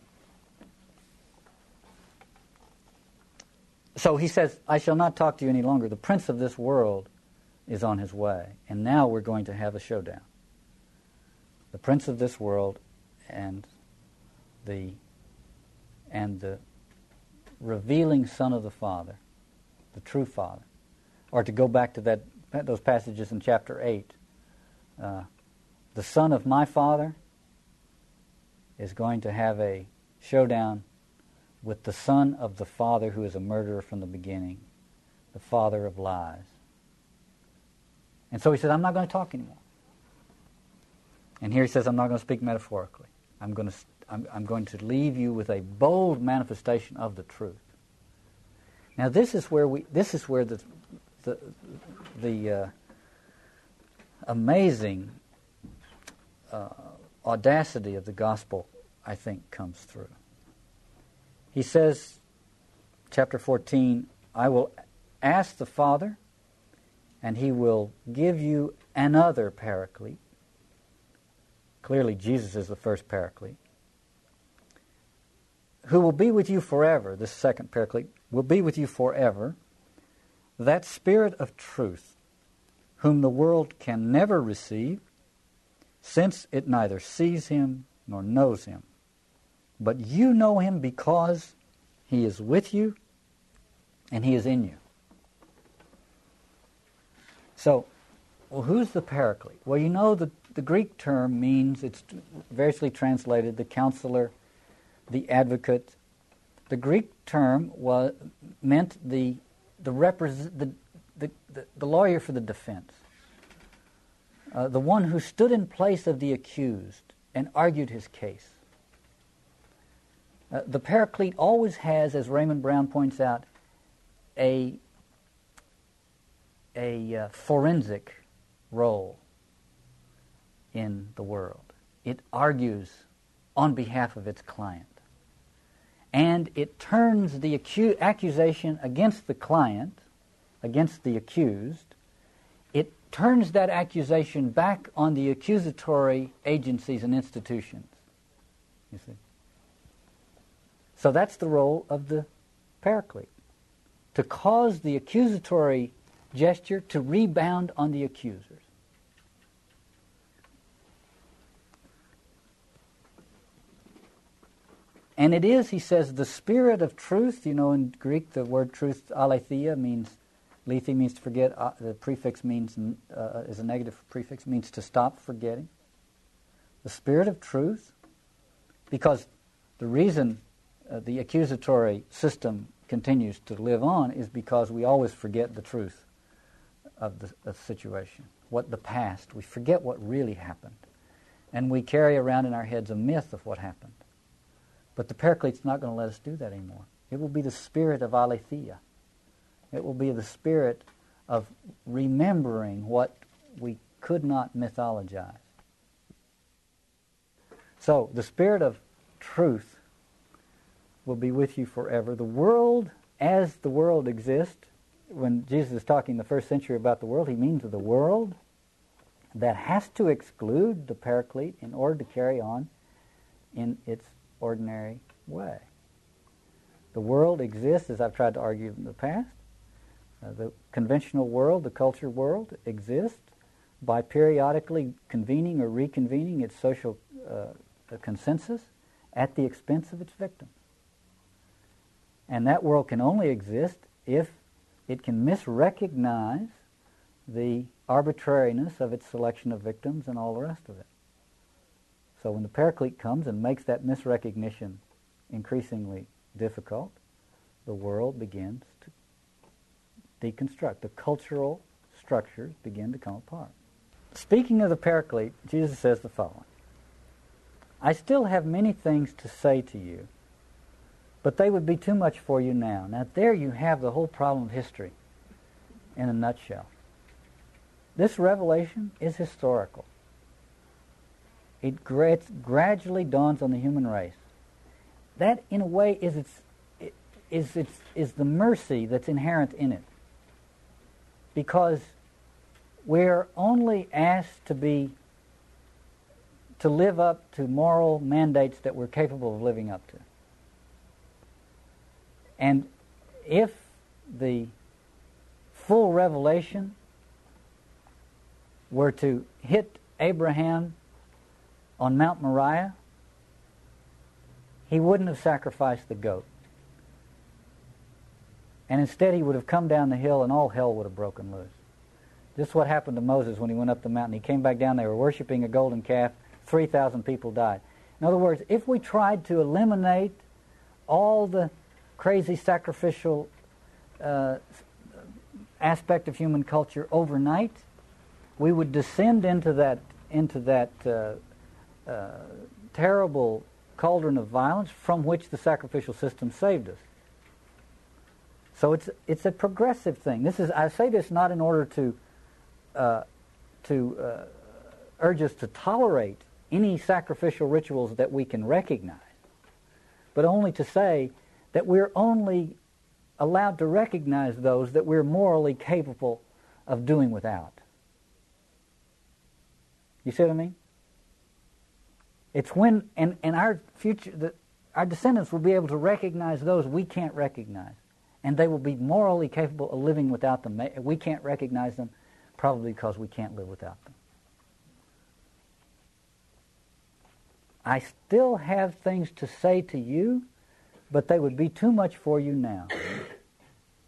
Speaker 2: so he says, I shall not talk to you any longer. The prince of this world is on his way. And now we're going to have a showdown. The prince of this world and the and the revealing Son of the Father, the true Father, or to go back to that those passages in chapter eight, uh, the Son of my Father is going to have a showdown with the Son of the Father who is a murderer from the beginning, the Father of lies. And so he says, I'm not going to talk anymore. And here he says, I'm not going to speak metaphorically. I'm going to, I'm, I'm going to leave you with a bold manifestation of the truth. Now this is where we, this is where the, the, the uh, amazing uh, audacity of the gospel, I think, comes through. He says, chapter 14, I will ask the Father, and he will give you another paraclete. Clearly, Jesus is the first paraclete. Who will be with you forever, this second paraclete, will be with you forever. That Spirit of truth, whom the world can never receive, since it neither sees him nor knows him. But you know him because he is with you and he is in you. So, well, who's the paraclete? Well, you know the, the Greek term means, it's variously translated, the counselor, the advocate. The Greek term was, meant the, the, represent, the, the, the, the lawyer for the defense, uh, the one who stood in place of the accused and argued his case. Uh, the paraclete always has, as Raymond Brown points out, a, a uh, forensic role in the world. It argues on behalf of its client. And it turns the acu- accusation against the client, against the accused, it turns that accusation back on the accusatory agencies and institutions. You see? So that's the role of the paraclete to cause the accusatory gesture to rebound on the accusers. And it is, he says, the spirit of truth. You know, in Greek, the word truth, aletheia, means, lethe means to forget. Uh, the prefix means, uh, is a negative prefix, means to stop forgetting. The spirit of truth, because the reason uh, the accusatory system continues to live on is because we always forget the truth of the, of the situation, what the past. We forget what really happened. And we carry around in our heads a myth of what happened. But the Paraclete's not going to let us do that anymore. It will be the spirit of aletheia. It will be the spirit of remembering what we could not mythologize. So, the spirit of truth will be with you forever. The world, as the world exists, when Jesus is talking in the first century about the world, he means the world that has to exclude the paraclete in order to carry on in its ordinary way. The world exists, as I've tried to argue in the past. Uh, the conventional world, the culture world, exists by periodically convening or reconvening its social uh, consensus at the expense of its victims. And that world can only exist if it can misrecognize the arbitrariness of its selection of victims and all the rest of it. So when the paraclete comes and makes that misrecognition increasingly difficult, the world begins to deconstruct. The cultural structures begin to come apart. Speaking of the paraclete, Jesus says the following I still have many things to say to you but they would be too much for you now. Now, there you have the whole problem of history in a nutshell. This revelation is historical. It gra- gradually dawns on the human race that in a way is its is its is the mercy that's inherent in it. Because we're only asked to be to live up to moral mandates that we're capable of living up to. And if the full revelation were to hit Abraham on Mount Moriah, he wouldn't have sacrificed the goat. And instead, he would have come down the hill and all hell would have broken loose. This is what happened to Moses when he went up the mountain. He came back down, they were worshiping a golden calf. 3,000 people died. In other words, if we tried to eliminate all the crazy sacrificial uh, aspect of human culture overnight, we would descend into that into that uh, uh, terrible cauldron of violence from which the sacrificial system saved us. So it's it's a progressive thing. This is I say this not in order to uh, to uh, urge us to tolerate any sacrificial rituals that we can recognize, but only to say that we're only allowed to recognize those that we're morally capable of doing without. You see what I mean? It's when, and, and our future, the, our descendants will be able to recognize those we can't recognize. And they will be morally capable of living without them. We can't recognize them probably because we can't live without them. I still have things to say to you but they would be too much for you now.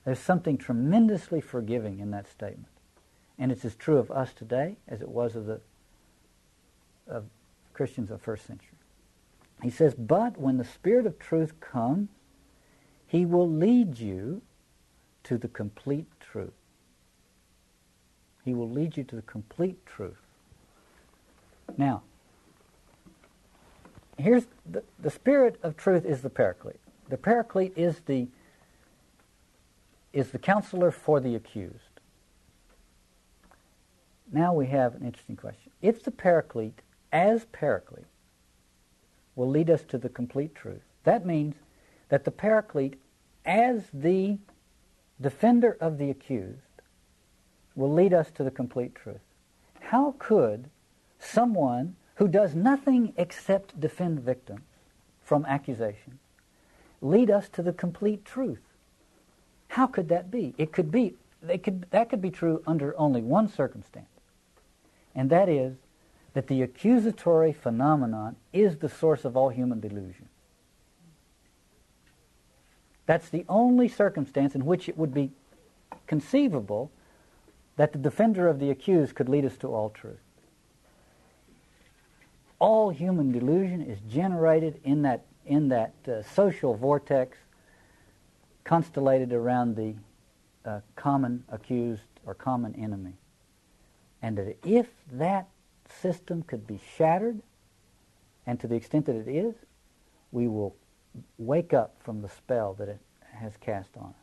Speaker 2: There's something tremendously forgiving in that statement. And it's as true of us today as it was of the of Christians of first century. He says, But when the Spirit of truth comes, he will lead you to the complete truth. He will lead you to the complete truth. Now, here's the, the Spirit of truth is the Paraclete. The paraclete is the is the counselor for the accused. Now we have an interesting question. If the paraclete, as paraclete, will lead us to the complete truth, that means that the paraclete, as the defender of the accused, will lead us to the complete truth. How could someone who does nothing except defend victims from accusation lead us to the complete truth. How could that be? It could be they could, that could be true under only one circumstance, and that is that the accusatory phenomenon is the source of all human delusion. That's the only circumstance in which it would be conceivable that the defender of the accused could lead us to all truth. All human delusion is generated in that in that uh, social vortex constellated around the uh, common accused or common enemy. And that if that system could be shattered, and to the extent that it is, we will wake up from the spell that it has cast on us.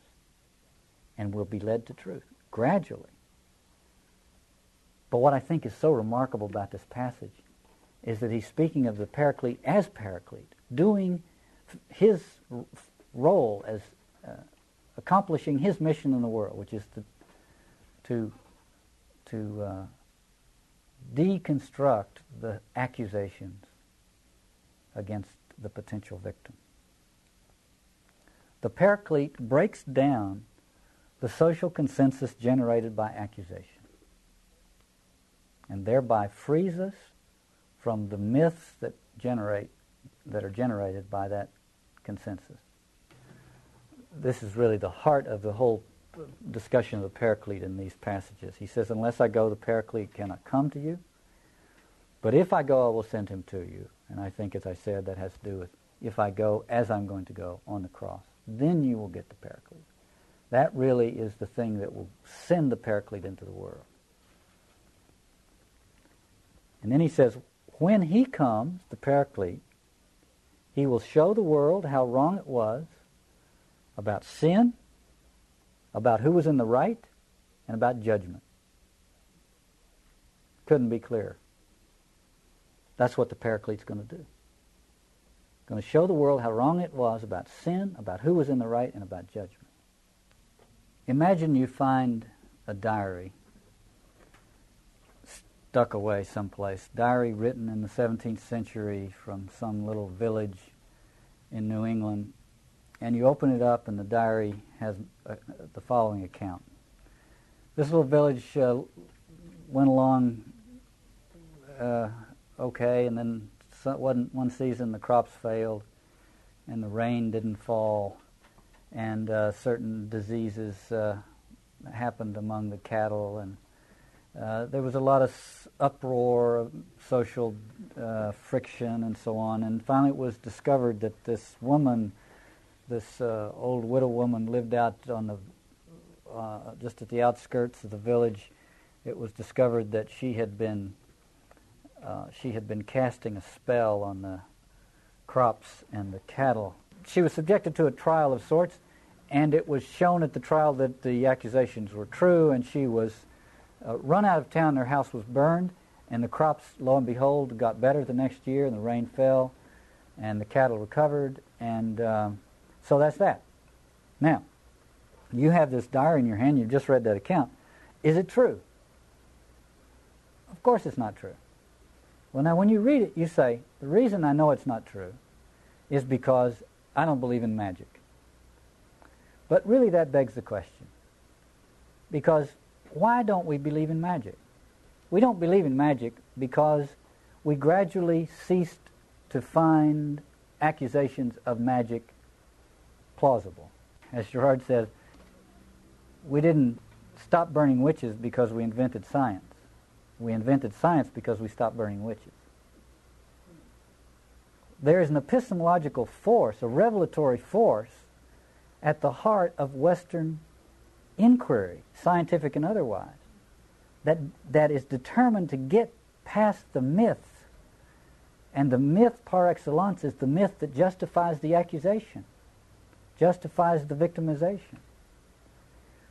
Speaker 2: And we'll be led to truth gradually. But what I think is so remarkable about this passage is that he's speaking of the paraclete as paraclete doing his role as uh, accomplishing his mission in the world, which is to to to uh, deconstruct the accusations against the potential victim. The paraclete breaks down the social consensus generated by accusation and thereby frees us from the myths that generate that are generated by that consensus. This is really the heart of the whole discussion of the Paraclete in these passages. He says, Unless I go, the Paraclete cannot come to you. But if I go, I will send him to you. And I think, as I said, that has to do with if I go as I'm going to go on the cross. Then you will get the Paraclete. That really is the thing that will send the Paraclete into the world. And then he says, when he comes, the Paraclete, he will show the world how wrong it was about sin, about who was in the right, and about judgment. Couldn't be clearer. That's what the Paraclete's going to do. Going to show the world how wrong it was about sin, about who was in the right, and about judgment. Imagine you find a diary stuck away someplace. Diary written in the 17th century from some little village in New England. And you open it up, and the diary has uh, the following account. This little village uh, went along uh, okay, and then one, one season the crops failed, and the rain didn't fall, and uh, certain diseases uh, happened among the cattle, and uh, there was a lot of uproar, social friction, and so on. And finally, it was discovered that this woman, this uh, old widow woman, lived out on the uh, just at the outskirts of the village. It was discovered that she had been uh, she had been casting a spell on the crops and the cattle. She was subjected to a trial of sorts, and it was shown at the trial that the accusations were true, and she was uh, run out of town. Their house was burned, and the crops, lo and behold, got better the next year, and the rain fell, and the cattle recovered, and um, so that's that. Now, you have this diary in your hand. You've just read that account. Is it true? Of course, it's not true. Well, now, when you read it, you say, the reason I know it's not true is because I don't believe in magic. But really, that begs the question. Because why don't we believe in magic? We don't believe in magic because we gradually ceased to find accusations of magic plausible. As Girard says, we didn't stop burning witches because we invented science. We invented science because we stopped burning witches. There is an epistemological force, a revelatory force, at the heart of Western inquiry, scientific and otherwise, that, that is determined to get past the myth. And the myth par excellence is the myth that justifies the accusation, justifies the victimization.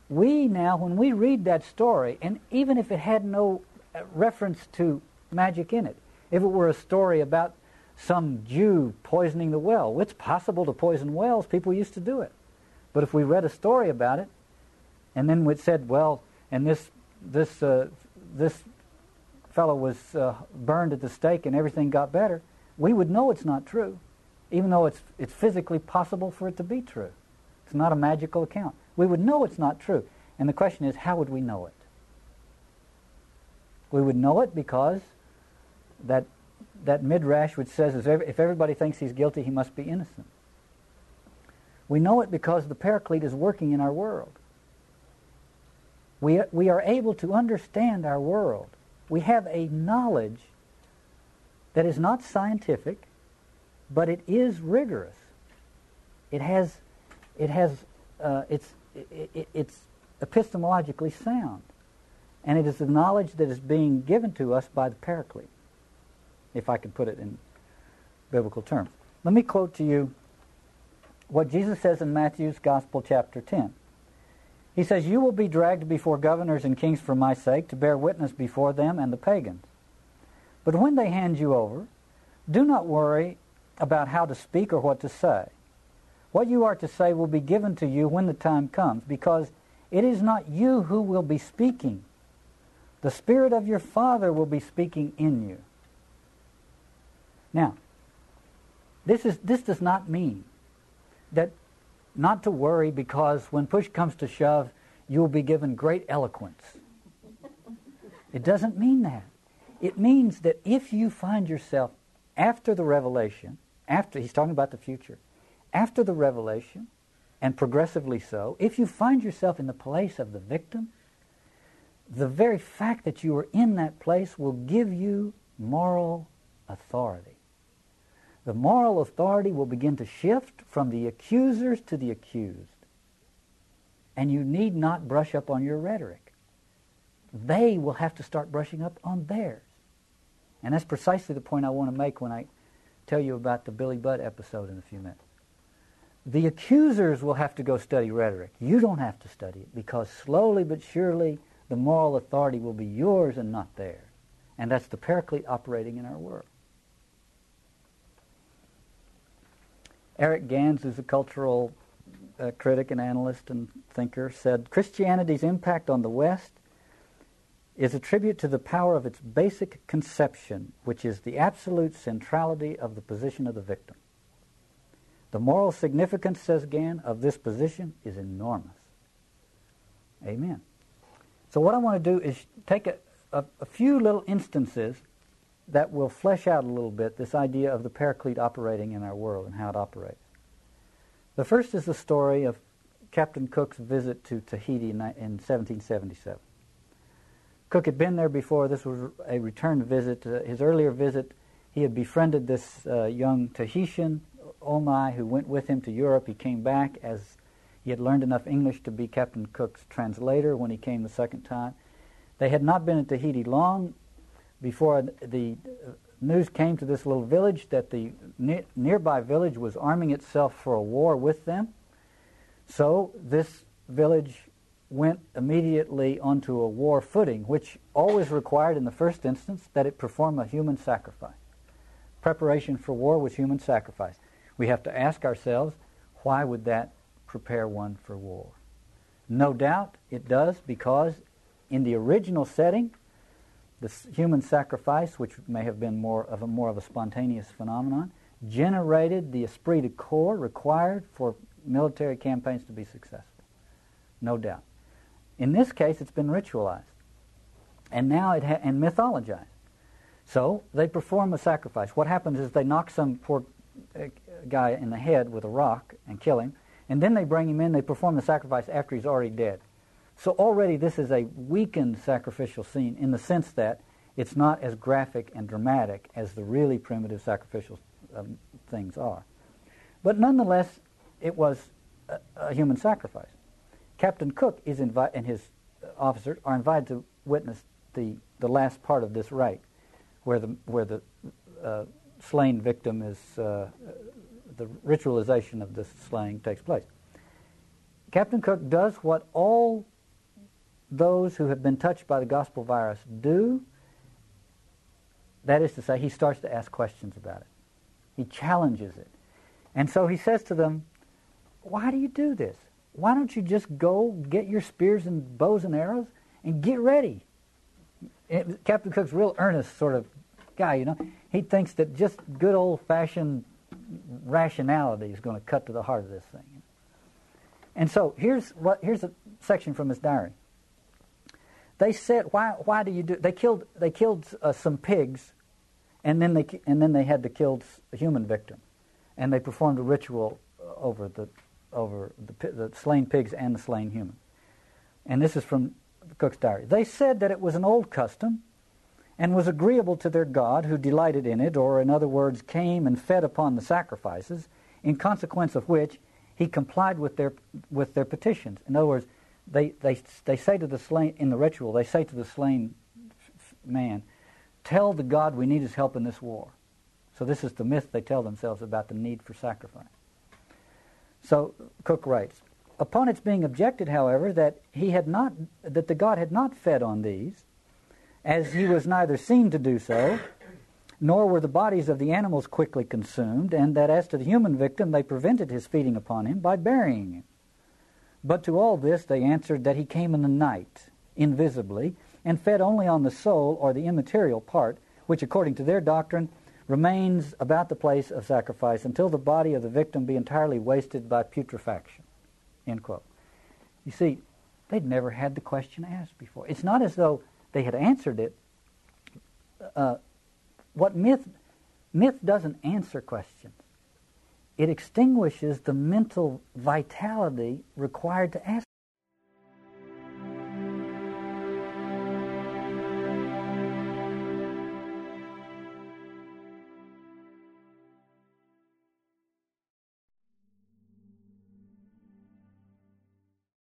Speaker 2: We now, when we read that story, and even if it had no uh, reference to magic in it, if it were a story about some Jew poisoning the well, it's possible to poison wells. People used to do it. But if we read a story about it, and then it said, well, and this this uh, this fellow was uh, burned at the stake and everything got better, we would know it's not true, even though it's it's physically possible for it to be true. It's not a magical account. We would know it's not true. And the question is, how would we know it? We would know it because that that midrash which says if everybody thinks he's guilty, he must be innocent. We know it because the Paraclete is working in our world. We, we are able to understand our world. We have a knowledge that is not scientific, but it is rigorous. It has, it has, uh, it's, it, it, it's epistemologically sound. And it is the knowledge that is being given to us by the Paraclete, if I can put it in biblical terms. Let me quote to you what Jesus says in Matthew's Gospel, chapter 10. He says, You will be dragged before governors and kings for my sake to bear witness before them and the pagans. But when they hand you over, do not worry about how to speak or what to say. What you are to say will be given to you when the time comes, because it is not you who will be speaking. The Spirit of your Father will be speaking in you. Now, this, is, this does not mean that not to worry because when push comes to shove, you will be given great eloquence. It doesn't mean that. It means that if you find yourself after the revelation, after he's talking about the future, after the revelation, and progressively so, if you find yourself in the place of the victim, the very fact that you are in that place will give you moral authority the moral authority will begin to shift from the accusers to the accused. And you need not brush up on your rhetoric. They will have to start brushing up on theirs. And that's precisely the point I want to make when I tell you about the Billy Budd episode in a few minutes. The accusers will have to go study rhetoric. You don't have to study it because slowly but surely the moral authority will be yours and not theirs. And that's the paraclete operating in our world. Eric Gans, who's a cultural uh, critic and analyst and thinker, said Christianity's impact on the West is a tribute to the power of its basic conception, which is the absolute centrality of the position of the victim. The moral significance, says Gans, of this position is enormous. Amen. So, what I want to do is take a, a, a few little instances that will flesh out a little bit this idea of the paraclete operating in our world and how it operates. The first is the story of Captain Cook's visit to Tahiti in 1777. Cook had been there before. This was a return visit. Uh, his earlier visit, he had befriended this uh, young Tahitian, Omai, who went with him to Europe. He came back as he had learned enough English to be Captain Cook's translator when he came the second time. They had not been in Tahiti long before the news came to this little village that the ne- nearby village was arming itself for a war with them. So this village went immediately onto a war footing, which always required, in the first instance, that it perform a human sacrifice. Preparation for war was human sacrifice. We have to ask ourselves, why would that prepare one for war? No doubt it does because in the original setting, the human sacrifice, which may have been more of a more of a spontaneous phenomenon, generated the esprit de corps required for military campaigns to be successful. No doubt. In this case, it's been ritualized, and now it ha- and mythologized. So they perform a sacrifice. What happens is they knock some poor uh, guy in the head with a rock and kill him, and then they bring him in. They perform the sacrifice after he's already dead. So already this is a weakened sacrificial scene in the sense that it's not as graphic and dramatic as the really primitive sacrificial um, things are. But nonetheless, it was a, a human sacrifice. Captain Cook is invi- and his officers are invited to witness the, the last part of this rite, where the, where the uh, slain victim is, uh, the ritualization of this slaying takes place. Captain Cook does what all those who have been touched by the gospel virus do. That is to say, he starts to ask questions about it. He challenges it. And so he says to them, Why do you do this? Why don't you just go get your spears and bows and arrows and get ready? Captain Cook's real earnest sort of guy, you know. He thinks that just good old fashioned rationality is going to cut to the heart of this thing. And so here's what here's a section from his diary. They said, "Why? Why do you do?" They killed. They killed uh, some pigs, and then they and then they had to kill a human victim, and they performed a ritual over the over the, the slain pigs and the slain human. And this is from Cook's diary. They said that it was an old custom, and was agreeable to their God, who delighted in it, or in other words, came and fed upon the sacrifices, in consequence of which he complied with their with their petitions. In other words, they, they, they say to the slain, in the ritual, they say to the slain man, tell the God we need his help in this war. So this is the myth they tell themselves about the need for sacrifice. So Cook writes, upon its being objected, however, that he had not, that the God had not fed on these, as he was neither seen to do so, nor were the bodies of the animals quickly consumed, and that as to the human victim, they prevented his feeding upon him by burying him. But to all this they answered that he came in the night, invisibly, and fed only on the soul or the immaterial part, which, according to their doctrine, remains about the place of sacrifice until the body of the victim be entirely wasted by putrefaction. End quote. You see, they'd never had the question asked before. It's not as though they had answered it. Uh, what myth myth doesn't answer questions it extinguishes the mental vitality required to ask